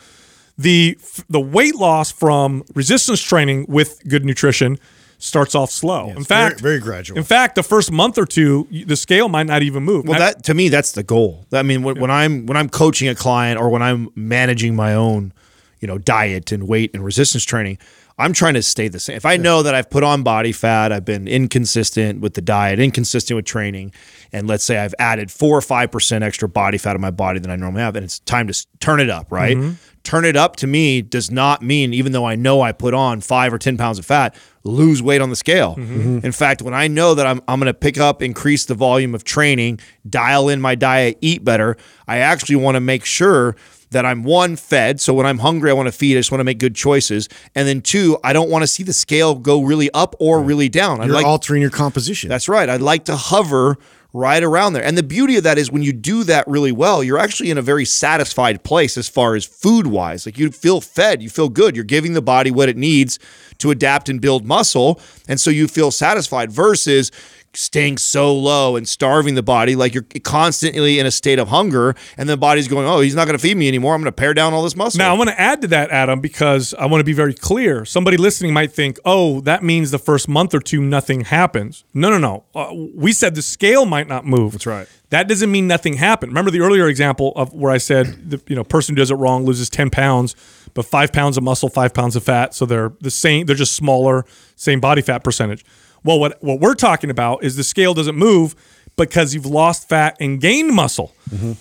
The the weight loss from resistance training with good nutrition starts off slow. in fact, very- very gradual. In fact, the first month or two, the scale might not even move. Well, that to me, that's the goal. I mean, when, when I'm when I'm coaching a client or when I'm managing my own, you know, diet and weight and resistance training, I'm trying to stay the same. If I know that I've put on body fat, I've been inconsistent with the diet, inconsistent with training, and let's say I've added four or five percent extra body fat in my body than I normally have, and it's time to turn it up, right? Mm-hmm. Turn it up to me does not mean, even though I know I put on five or 10 pounds of fat, lose weight on the scale. Mm-hmm. Mm-hmm. In fact, when I know that I'm, I'm going to pick up, increase the volume of training, dial in my diet, eat better, I actually want to make sure that I'm one fed. So when I'm hungry, I want to feed. I just want to make good choices. And then two, I don't want to see the scale go really up or really down. I You're like altering your composition. that's right. I'd like to hover right around there. And the beauty of that is when you do that really well, you're actually in a very satisfied place as far as food wise. Like you feel fed, you feel good. You're giving the body what it needs to adapt and build muscle. And so you feel satisfied versus staying so low and starving the body like you're constantly in a state of hunger and the body's going oh he's not going to feed me anymore i'm going to pare down all this muscle Now, I want to add to that, Adam, because I want to be very clear. Somebody listening might think, oh, that means the first month or two, nothing happens. No, no, no. Uh, we said the scale might not move. That's right. That doesn't mean nothing happened. Remember the earlier example of where I said, the you know, person who does it wrong loses 10 pounds, but five pounds of muscle, five pounds of fat. So they're the same, they're just smaller, same body fat percentage. Well, what, what we're talking about is the scale doesn't move because you've lost fat and gained muscle.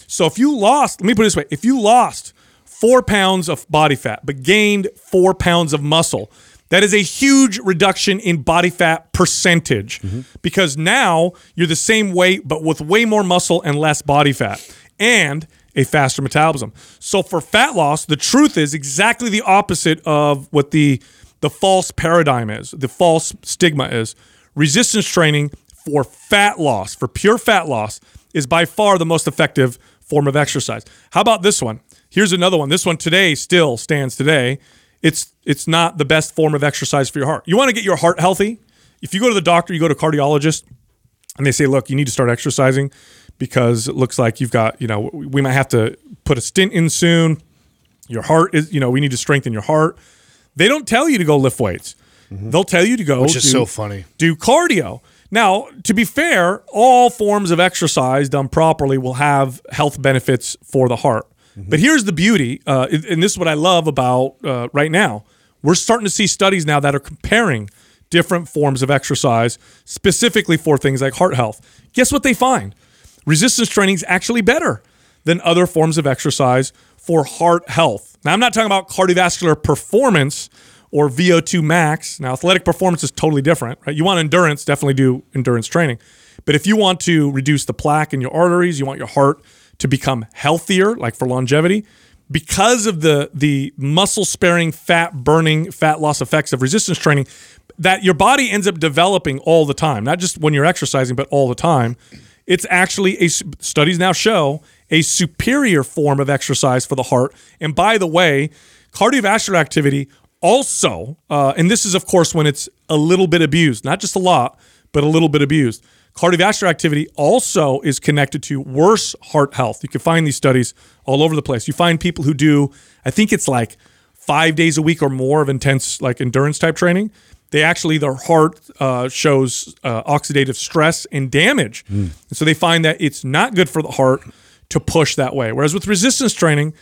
So if you lost, let me put it this way if you lost four pounds of body fat, but gained four pounds of muscle. That is a huge reduction in body fat percentage because now you're the same weight, but with way more muscle and less body fat and a faster metabolism. So for fat loss, the truth is exactly the opposite of what the the false paradigm is, the false stigma is. Resistance training for fat loss, for pure fat loss, is by far the most effective form of exercise. How about this one? Here's another one. This one today still stands today. It's it's not the best form of exercise for your heart. You want to get your heart healthy? If you go to the doctor, you go to a cardiologist, and they say, "Look, you need to start exercising because it looks like you've got, you know, we might have to put a stint in soon. Your heart is, you know, we need to strengthen your heart." They don't tell you to go lift weights. They'll tell you to go Which is do- so funny. do cardio. Now, to be fair, all forms of exercise done properly will have health benefits for the heart. But here's the beauty, uh, and this is what I love about uh, right now. We're starting to see studies now that are comparing different forms of exercise specifically for things like heart health. Guess what they find? Resistance training is actually better than other forms of exercise for heart health. Now, I'm not talking about cardiovascular performance or VO2 max. Now, athletic performance is totally different, right? You want endurance, definitely do endurance training. But if you want to reduce the plaque in your arteries, you want your heart to become healthier, like for longevity, because of the the muscle sparing, fat burning, fat loss effects of resistance training, that your body ends up developing all the time, not just when you're exercising, but all the time. It's actually a studies now show a superior form of exercise for the heart. And by the way, cardiovascular activity also, uh, and this is of course when it's a little bit abused, not just a lot, but a little bit abused. Cardiovascular activity also is connected to worse heart health. You can find these studies all over the place. You find people who do, I think it's like five days a week or more of intense, like endurance type training. They actually, their heart uh, shows uh, oxidative stress and damage. And so they find that it's not good for the heart to push that way. Whereas with resistance training,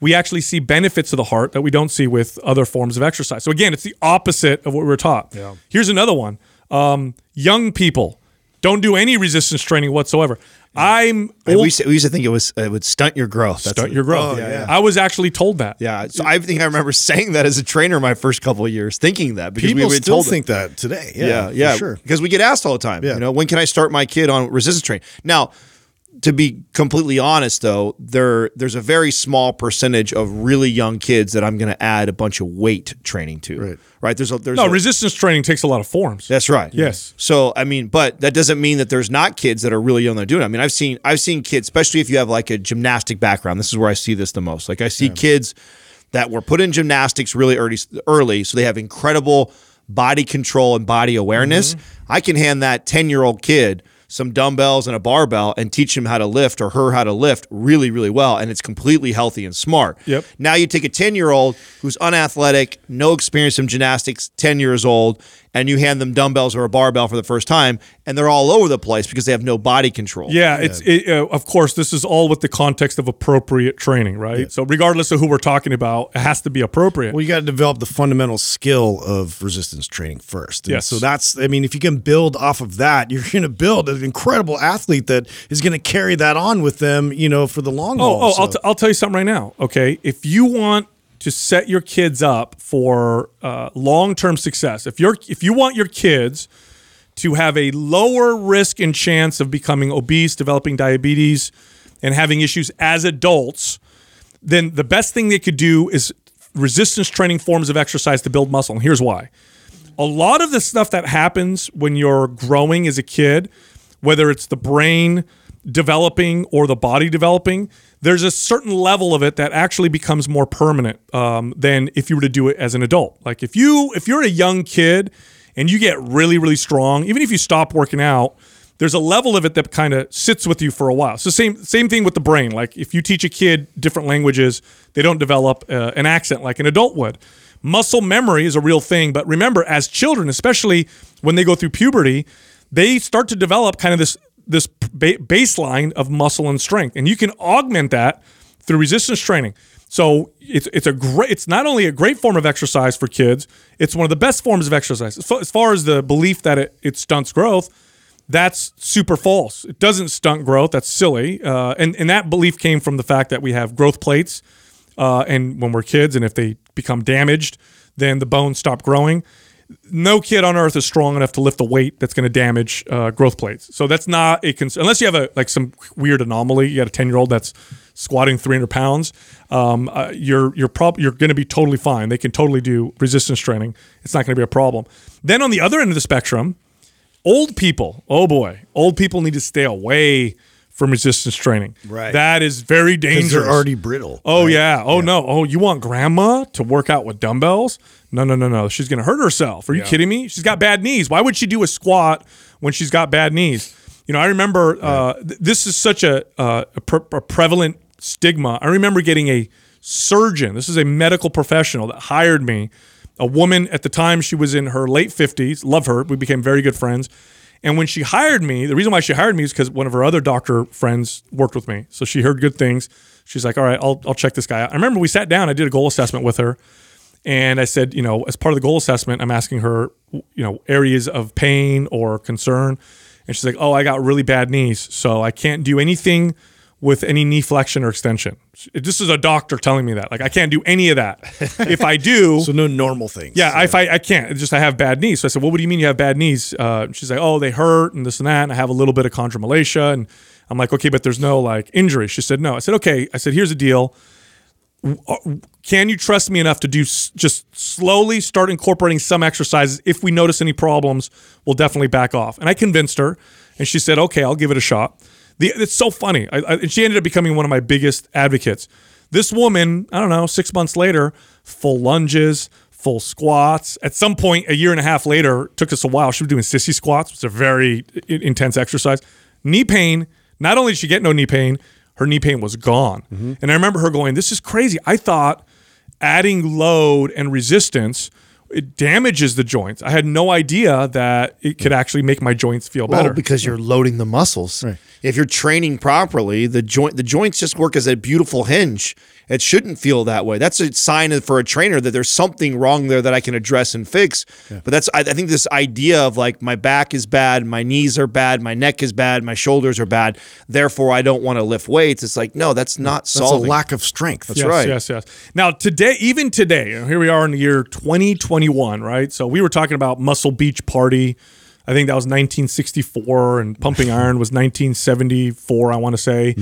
we actually see benefits to the heart that we don't see with other forms of exercise. So again, it's the opposite of what we were taught. Yeah. Here's another one: um, young people don't do any resistance training whatsoever. I'm we, used to, we used to think it was it would stunt your growth. That's stunt what- your growth. Oh, yeah. I was actually told that. Yeah, so I think I remember saying that as a trainer my first couple of years, thinking that because we People were still told it. think that today. Yeah, yeah, for yeah, sure. Because we get asked all the time. Yeah. You know, when can I start my kid on resistance training? Now, to be completely honest, though, there there's a very small percentage of really young kids that I'm going to add a bunch of weight training to. Right. Right. There's a there's No, a, resistance training takes a lot of forms. that's right. Yes. So I mean, but that doesn't mean that there's not kids that are really young that are doing it. I mean, I've seen I've seen kids, especially if you have like a gymnastic background. This is where I see this the most. Like I see kids that were put in gymnastics really early early, so they have incredible body control and body awareness. Mm-hmm. I can hand that 10 year old kid some dumbbells and a barbell and teach him how to lift or her how to lift really, really well. And it's completely healthy and smart. Yep. Now you take a 10 year old who's unathletic, no experience in gymnastics, 10 years old, and you hand them dumbbells or a barbell for the first time, and they're all over the place because they have no body control. Yeah, it's it, uh, of course this is all with the context of appropriate training, right? So regardless of who we're talking about, it has to be appropriate. Well, you got to develop the fundamental skill of resistance training first. And Yes. So that's, I mean, if you can build off of that, you're going to build an incredible athlete that is going to carry that on with them, you know, for the long haul. Oh, oh, I'll, So- t- I'll tell you something right now. Okay, if you want to set your kids up for uh, long-term success, if you're if you want your kids to have a lower risk and chance of becoming obese, developing diabetes, and having issues as adults, then the best thing they could do is resistance training forms of exercise to build muscle. And here's why. A lot of the stuff that happens when you're growing as a kid, whether it's the brain developing or the body developing, there's a certain level of it that actually becomes more permanent um, than if you were to do it as an adult. Like if you if you're a young kid and you get really really strong, even if you stop working out, there's a level of it that kind of sits with you for a while. So same same thing with the brain. Like if you teach a kid different languages, they don't develop uh, an accent like an adult would. Muscle memory is a real thing, but remember, as children, especially when they go through puberty, they start to develop kind of this this ba- baseline of muscle and strength, and you can augment that through resistance training. So it's it's a great. It's not only a great form of exercise for kids. It's one of the best forms of exercise. As far, as the belief that it, it stunts growth, that's super false. It doesn't stunt growth. That's silly. Uh, and and that belief came from the fact that we have growth plates, uh, and when we're kids, and if they become damaged, then the bones stop growing. No kid on earth is strong enough to lift the weight that's going to damage uh, growth plates. So that's not a concern unless you have a like some weird anomaly. You got a ten year old that's squatting 300 pounds. Um, uh, you're you're prob- you're going to be totally fine. They can totally do resistance training. It's not going to be a problem. Then on the other end of the spectrum, old people oh boy old people need to stay away from resistance training. Right. that is very dangerous they're already brittle. oh yeah. Oh no. Oh you want grandma to work out with dumbbells? No no no no. She's gonna hurt herself. Are you kidding me? She's got bad knees. Why would she do a squat when she's got bad knees? You know i remember uh, th- this is such a, uh, a, pre- a prevalent stigma. I remember getting a surgeon this is a medical professional that hired me a woman at the time she was in her late 50s love her we became very good friends and when she hired me the reason why she hired me is because one of her other doctor friends worked with me. So she heard good things. She's like all right i'll, I'll check this guy out. I remember we sat down i did a goal assessment with her and i said you know as part of the goal assessment i'm asking her you know areas of pain or concern. And she's like oh i got really bad knees so i can't do anything with any knee flexion or extension this is a doctor telling me that like i can't do any of that if i do So no normal things. yeah, if I, I can't. It's just I have bad knees. So I said, well, what do you mean you have bad knees? Uh, she's like, oh, they hurt and this and that. And I have a little bit of chondromalacia. And I'm like, okay, but there's no like injury. She said, no. I said, okay. I said, here's the deal. Can you trust me enough to do s- just slowly start incorporating some exercises? If we notice any problems, we'll definitely back off. And I convinced her, and she said, okay, I'll give it a shot. The, it's so funny. I, I, and she ended up becoming one of my biggest advocates. This woman, I don't know, six months later, full lunges, full squats. At some point, a year and a half later, took us a while. She was doing sissy squats, which is a very i- intense exercise. Knee pain. Not only did she get no knee pain, her knee pain was gone. Mm-hmm. And I remember her going, "This is crazy. I thought adding load and resistance." It damages the joints. I had no idea that it could actually make my joints feel Well, better. because you're loading the muscles. If you're training properly, the joint the joints just work as a beautiful hinge. It shouldn't feel that way. That's a sign for a trainer that there's something wrong there that I can address and fix. But that's I, I think this idea of like my back is bad, my knees are bad, my neck is bad, my shoulders are bad. Therefore, I don't want to lift weights. It's like no, that's not That's a lack of strength. yes, right. Yes, yes. Now today, even today, here we are in the year 2021, right? So we were talking about Muscle Beach Party. I think that was 1964, and Pumping Iron was 1974. I want to say,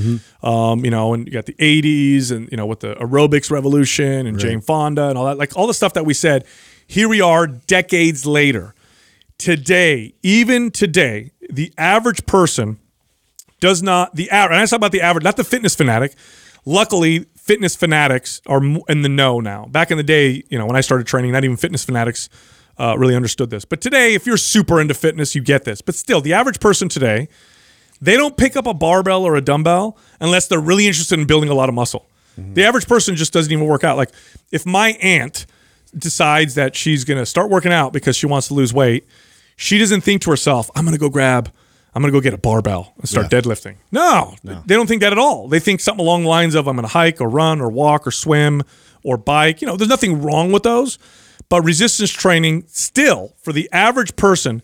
um, you know, and you got the 80s, and you know, with the aerobics revolution and Jane Fonda and all that, like all the stuff that we said. Here we are, decades later. Today, even today, the average person does not the average. And I talk about the average, not the fitness fanatic. Luckily, fitness fanatics are in the know now. Back in the day, you know, when I started training, not even fitness fanatics uh, really understood this. But today, if you're super into fitness, you get this. But still, the average person today they don't pick up a barbell or a dumbbell unless they're really interested in building a lot of muscle. The average person just doesn't even work out. Like if my aunt decides that she's going to start working out because she wants to lose weight, she doesn't think to herself, I'm going to go grab, I'm going to go get a barbell and start deadlifting. No, they don't think that at all. They think something along the lines of, I'm going to hike or run or walk or swim or bike. You know, there's nothing wrong with those. But resistance training, still, for the average person,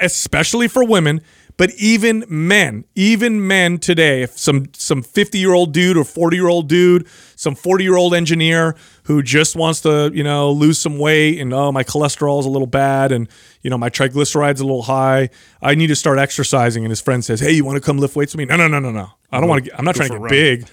especially for women, but even men, even men today, if some some 50 year old dude or 40 year old dude, some 40 year old engineer who just wants to, you know, lose some weight and oh my cholesterol is a little bad and you know my triglycerides a little high, I need to start exercising. And his friend says, Hey, you want to come lift weights with me? No, no, no, no, no. I don't want to. I'm not trying to get big.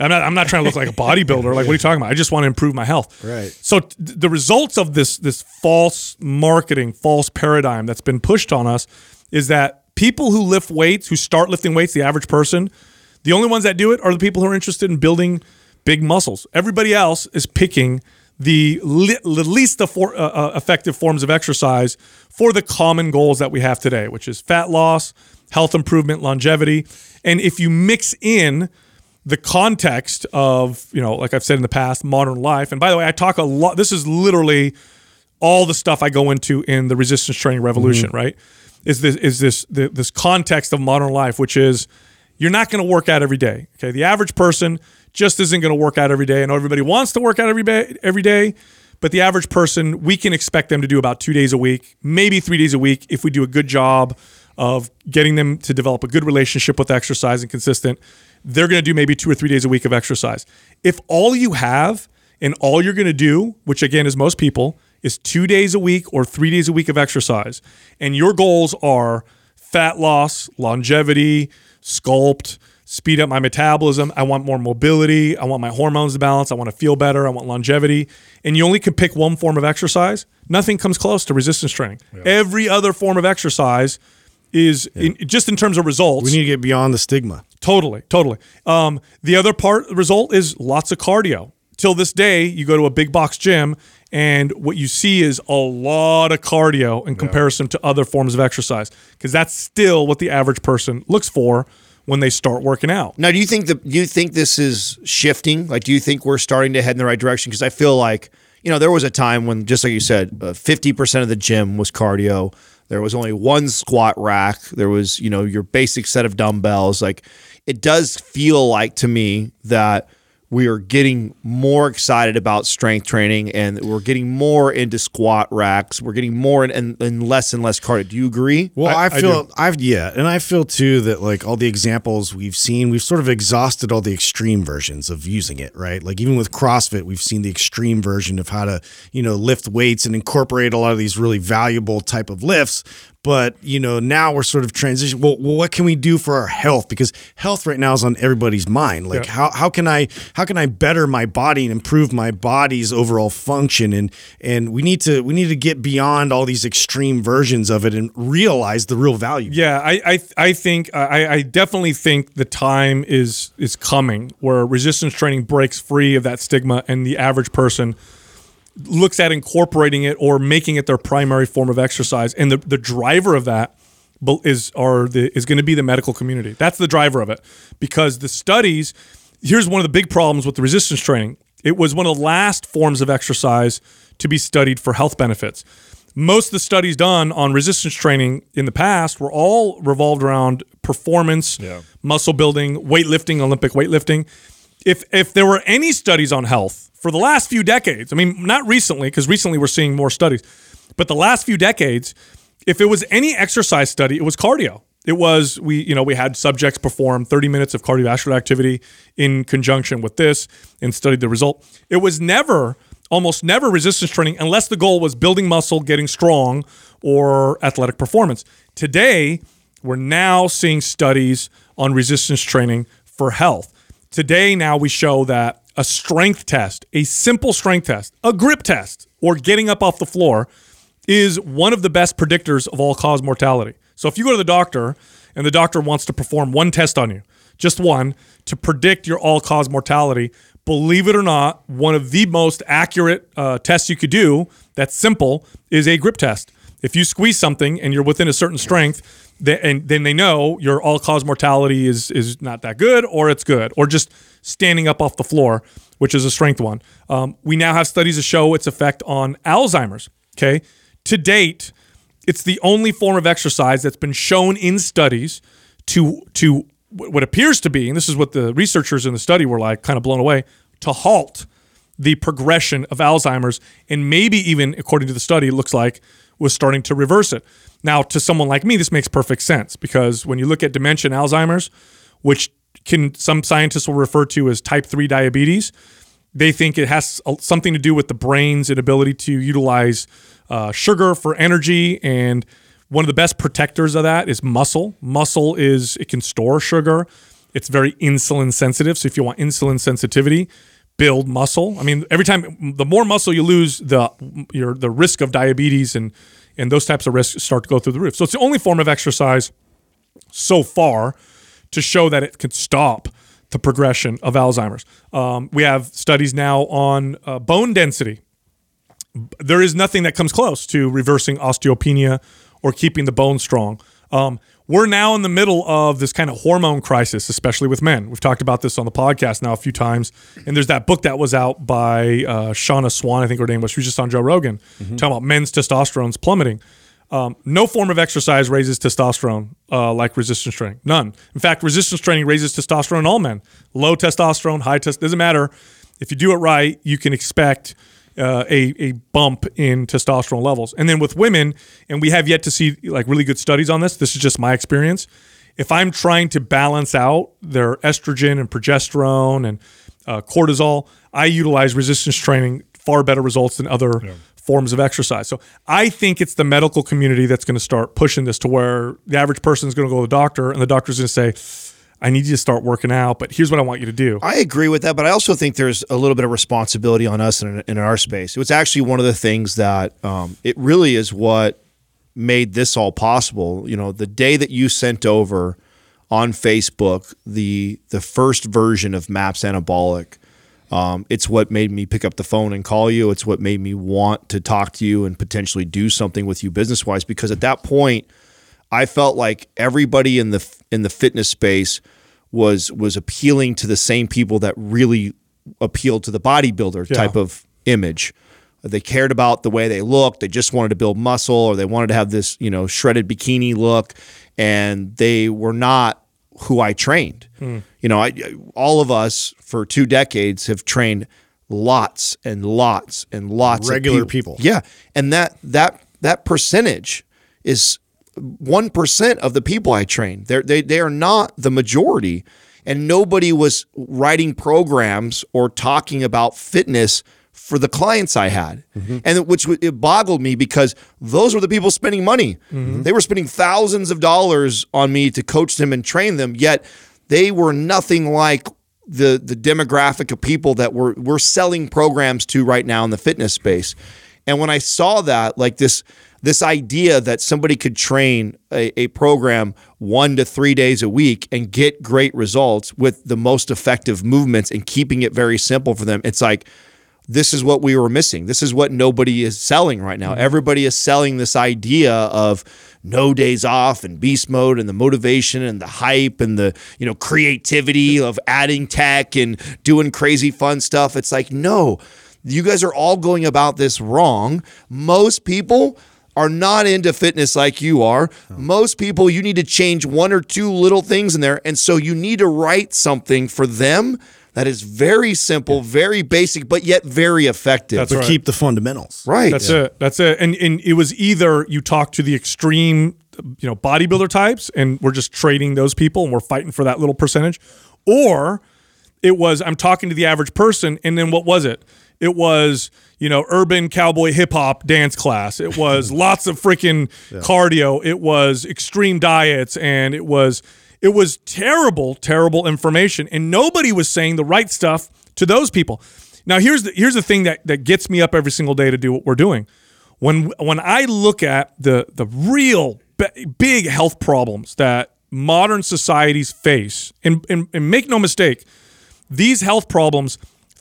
I'm not. I'm not trying to look like a bodybuilder. Like, what are you talking about? I just want to improve my health. Right. So t- the results of this this false marketing, false paradigm that's been pushed on us is that people who lift weights, who start lifting weights, the average person, the only ones that do it are the people who are interested in building big muscles. Everybody else is picking the, li- least affor- uh, uh, effective forms of exercise for the common goals that we have today, which is fat loss, health improvement, longevity. And if you mix in the context of, you know, like I've said in the past, modern life. And by the way, I talk a lot, this is literally all the stuff I go into in the resistance training revolution, mm-hmm. right? Is this is this the, this context of modern life, which is you're not going to work out every day. Okay, the average person just isn't going to work out every day. I know everybody wants to work out every day, every day, but the average person, we can expect them to do about two days a week, maybe three days a week, if we do a good job of getting them to develop a good relationship with exercise and consistent. They're going to do maybe two or three days a week of exercise. If all you have and all you're going to do, which again is most people, is two days a week or three days a week of exercise, and your goals are fat loss, longevity, sculpt, speed up my metabolism. I want more mobility. I want my hormones to balance. I want to feel better. I want longevity. And you only can pick one form of exercise. Nothing comes close to resistance training. Every other form of exercise is in, just in terms of results. We need to get beyond the stigma. Totally, totally. Um, the other part result is lots of cardio. Till this day, you go to a big box gym, and what you see is a lot of cardio in comparison to other forms of exercise, because that's still what the average person looks for when they start working out. Now, do you think the do you think this is shifting? Like, do you think we're starting to head in the right direction? Because I feel like you know there was a time when, just like you said, fifty percent of the gym was cardio. There was only one squat rack. There was you know your basic set of dumbbells. Like, it does feel like to me that we are getting more excited about strength training and we're getting more into squat racks. We're getting more in, and, and less and less cardio. Do you agree? Well, I- I, I feel I have yeah, and I feel too that like all the examples we've seen, we've sort of exhausted all the extreme versions of using it, right? Like even with CrossFit, we've seen the extreme version of how to, you know, lift weights and incorporate a lot of these really valuable type of lifts. But you know, now we're sort of transition. Well, well, what can we do for our health? Because health right now is on everybody's mind. Like Yeah. how how can I how can I better my body and improve my body's overall function? And and we need to we need to get beyond all these extreme versions of it and realize the real value. Yeah, I I, I think I, I definitely think the time is is coming where resistance training breaks free of that stigma, and the average person looks at incorporating it or making it their primary form of exercise. And the the driver of that is are the is going to be the medical community. That's the driver of it because the studies. Here's one of the big problems with the resistance training. It was one of the last forms of exercise to be studied for health benefits most of the studies done on resistance training in the past were all revolved around performance, muscle building, weightlifting, Olympic weightlifting. If if there were any studies on health for the last few decades, I mean, not recently, because recently we're seeing more studies, but the last few decades, if it was any exercise study, it was cardio. It was we, you know, we had subjects perform 30 minutes of cardiovascular activity in conjunction with this and studied the result. It was never almost never resistance training unless the goal was building muscle, getting strong, or athletic performance. Today, we're now seeing studies on resistance training for health. Today, now we show that a strength test, a simple strength test, a grip test, or getting up off the floor is one of the best predictors of all cause mortality. So if you go to the doctor and the doctor wants to perform one test on you, just one, to predict your all cause mortality, believe it or not, one of the most accurate uh, tests you could do that's simple is a grip test. If you squeeze something and you're within a certain strength, th- and then they know your all cause mortality is is not that good, or it's good, or just standing up off the floor, which is a strength one. Um, we now have studies to show its effect on Alzheimer's. Okay, to date, it's the only form of exercise that's been shown in studies to to what appears to be, and this is what the researchers in the study were like, kind of blown away, to halt the progression of Alzheimer's, and maybe even according to the study, looks like was starting to reverse it. Now, to someone like me, this makes perfect sense because when you look at dementia and Alzheimer's, which can some scientists will refer to as type 3 diabetes, they think it has something to do with the brain's inability to utilize uh, sugar for energy and one of the best protectors of that is muscle. Muscle is it can store sugar. It's very insulin sensitive. So if you want insulin sensitivity, build muscle. I mean, every time the more muscle you lose, the your the risk of diabetes and and those types of risks start to go through the roof. So it's the only form of exercise so far to show that it can stop the progression of Alzheimer's. Um, we have studies now on uh, bone density. There is nothing that comes close to reversing osteopenia or keeping the bone strong. Um, we're now in the middle of this kind of hormone crisis, especially with men. We've talked about this on the podcast now a few times. And there's that book that was out by uh, Shanna Swan, I think her name was. She was just on Joe Rogan, mm-hmm. talking about men's testosterone's plummeting. Um, no form of exercise raises testosterone uh, like resistance training. None. In fact, resistance training raises testosterone in all men. Low testosterone, high test doesn't matter. If you do it right, you can expect uh, a, a bump in testosterone levels. And then with women, and we have yet to see like really good studies on this. This is just my experience. If I'm trying to balance out their estrogen and progesterone and uh, cortisol, I utilize resistance training far better results than other yeah. forms of exercise. So I think it's the medical community that's going to start pushing this to where the average person is going to go to the doctor and the doctor's going to say, I need you to start working out, but here's what I want you to do. I agree with that, but I also think there's a little bit of responsibility on us in, in our space. It was actually one of the things that um, it really is what made this all possible. You know, the day that you sent over on Facebook the the first version of MAPS Anabolic, um, it's what made me pick up the phone and call you. It's what made me want to talk to you and potentially do something with you business wise. Because at that point, I felt like everybody in the in the fitness space was was appealing to the same people that really appealed to the bodybuilder yeah. type of image. They cared about the way they looked. They just wanted to build muscle, or they wanted to have this, you know, shredded bikini look, and they were not who I trained. Hmm. You know, I, all of us for two decades have trained lots and lots and lots regular of people. people. Yeah, and that that that percentage is 1% of the people I train. They're, they, they are not the majority. And nobody was writing programs or talking about fitness for the clients I had. Mm-hmm. And which it boggled me because those were the people spending money. Mm-hmm. They were spending thousands of dollars on me to coach them and train them, yet they were nothing like the the demographic of people that we're we're selling programs to right now in the fitness space. And when I saw that, like this this idea that somebody could train a, a, program one to three days a week and get great results with the most effective movements and keeping it very simple for them, it's like, this is what we were missing. This is what nobody is selling right now. Mm-hmm. Everybody is selling this idea of no days off and beast mode and the motivation and the hype and the you know creativity of adding tech and doing crazy fun stuff. It's like no, you guys are all going about this wrong. Most people are not into fitness like you are. Most people, you need to change one or two little things in there. And so you need to write something for them that is very simple, very basic, but yet very effective. That's but right. keep the fundamentals. Right. That's yeah. it. That's it. And, and it was either you talk to the extreme, you know, bodybuilder types and we're just trading those people and we're fighting for that little percentage, or it was I'm talking to the average person. And then what was it? It was, you know, urban cowboy hip hop dance class. It was lots of freaking yeah. cardio. It was extreme diets and it was it was terrible, terrible information. And nobody was saying the right stuff to those people. Now here's the here's the thing that that gets me up every single day to do what we're doing. When when I look at the the real big health problems that modern societies face, and, and, and make no mistake, these health problems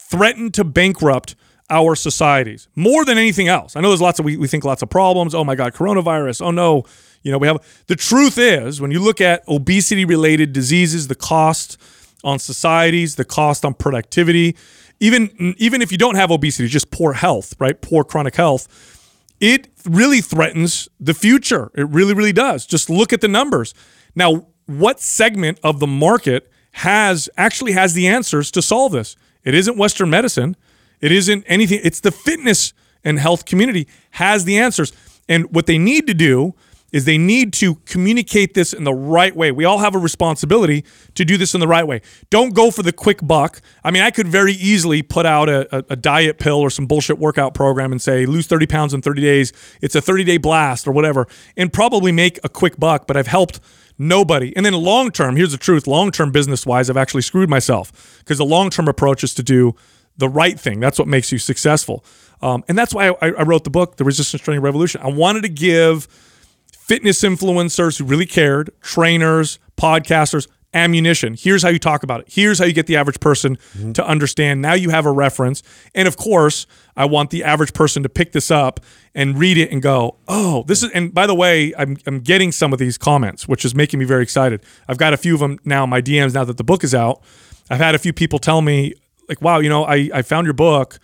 threatened to bankrupt our societies more than anything else. I know there's lots of we, we think lots of problems. Oh my God, coronavirus. Oh no, you know we have. The truth is, when you look at obesity related diseases, the cost on societies, the cost on productivity, even even if you don't have obesity, just poor health, right? Poor chronic health. It really threatens the future. It really, really does. Just look at the numbers. Now, what segment of the market has actually has the answers to solve this? It isn't Western medicine. It isn't anything. It's the fitness and health community has the answers. And what they need to do is they need to communicate this in the right way. We all have a responsibility to do this in the right way. Don't go for the quick buck. I mean, I could very easily put out a, a, a diet pill or some bullshit workout program and say, lose 30 pounds in 30 days. It's a 30 day blast or whatever, and probably make a quick buck, but I've helped nobody. And then long term, here's the truth long term business wise, I've actually screwed myself because the long term approach is to do the right thing. That's what makes you successful. Um, and that's why I, I wrote the book, The Resistance Training Revolution. I wanted to give fitness influencers who really cared, trainers, podcasters, ammunition. Here's how you talk about it. Here's how you get the average person mm-hmm. to understand. Now you have a reference. And of course, I want the average person to pick this up and read it and go, oh, this is, and by the way, I'm, I'm getting some of these comments, which is making me very excited. I've got a few of them now, my DMs, now that the book is out. I've had a few people tell me, like, wow, you know, I, I found your book,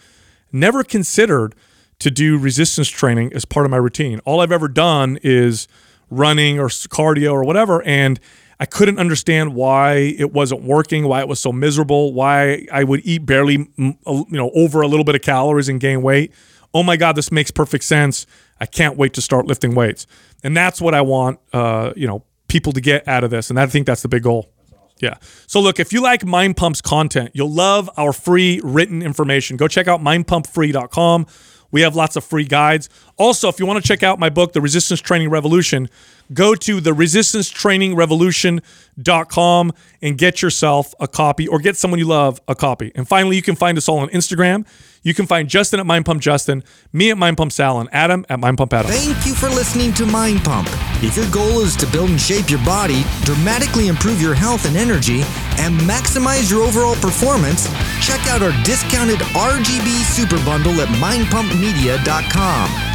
never considered to do resistance training as part of my routine. All I've ever done is running or cardio or whatever. And I couldn't understand why it wasn't working, why it was so miserable, why I would eat barely, you know, over a little bit of calories and gain weight. Oh my God, this makes perfect sense. I can't wait to start lifting weights. And that's what I want, uh, you know, people to get out of this. And I think that's the big goal. Yeah. So look, if you like Mind Pump's content, you'll love our free written information. Go check out mindpumpfree.com. We have lots of free guides. Also, if you want to check out my book, The Resistance Training Revolution, go to the resistancetrainingrevolution.com and get yourself a copy or get someone you love a copy. And finally, you can find us all on Instagram. You can find Justin at Mind Pump Justin, me at Mind Pump Sal, and Adam at Mind Pump Adam. Thank you for listening to Mind Pump. If your goal is to build and shape your body, dramatically improve your health and energy, and maximize your overall performance, check out our discounted RGB Super Bundle at mindpumpmedia.com.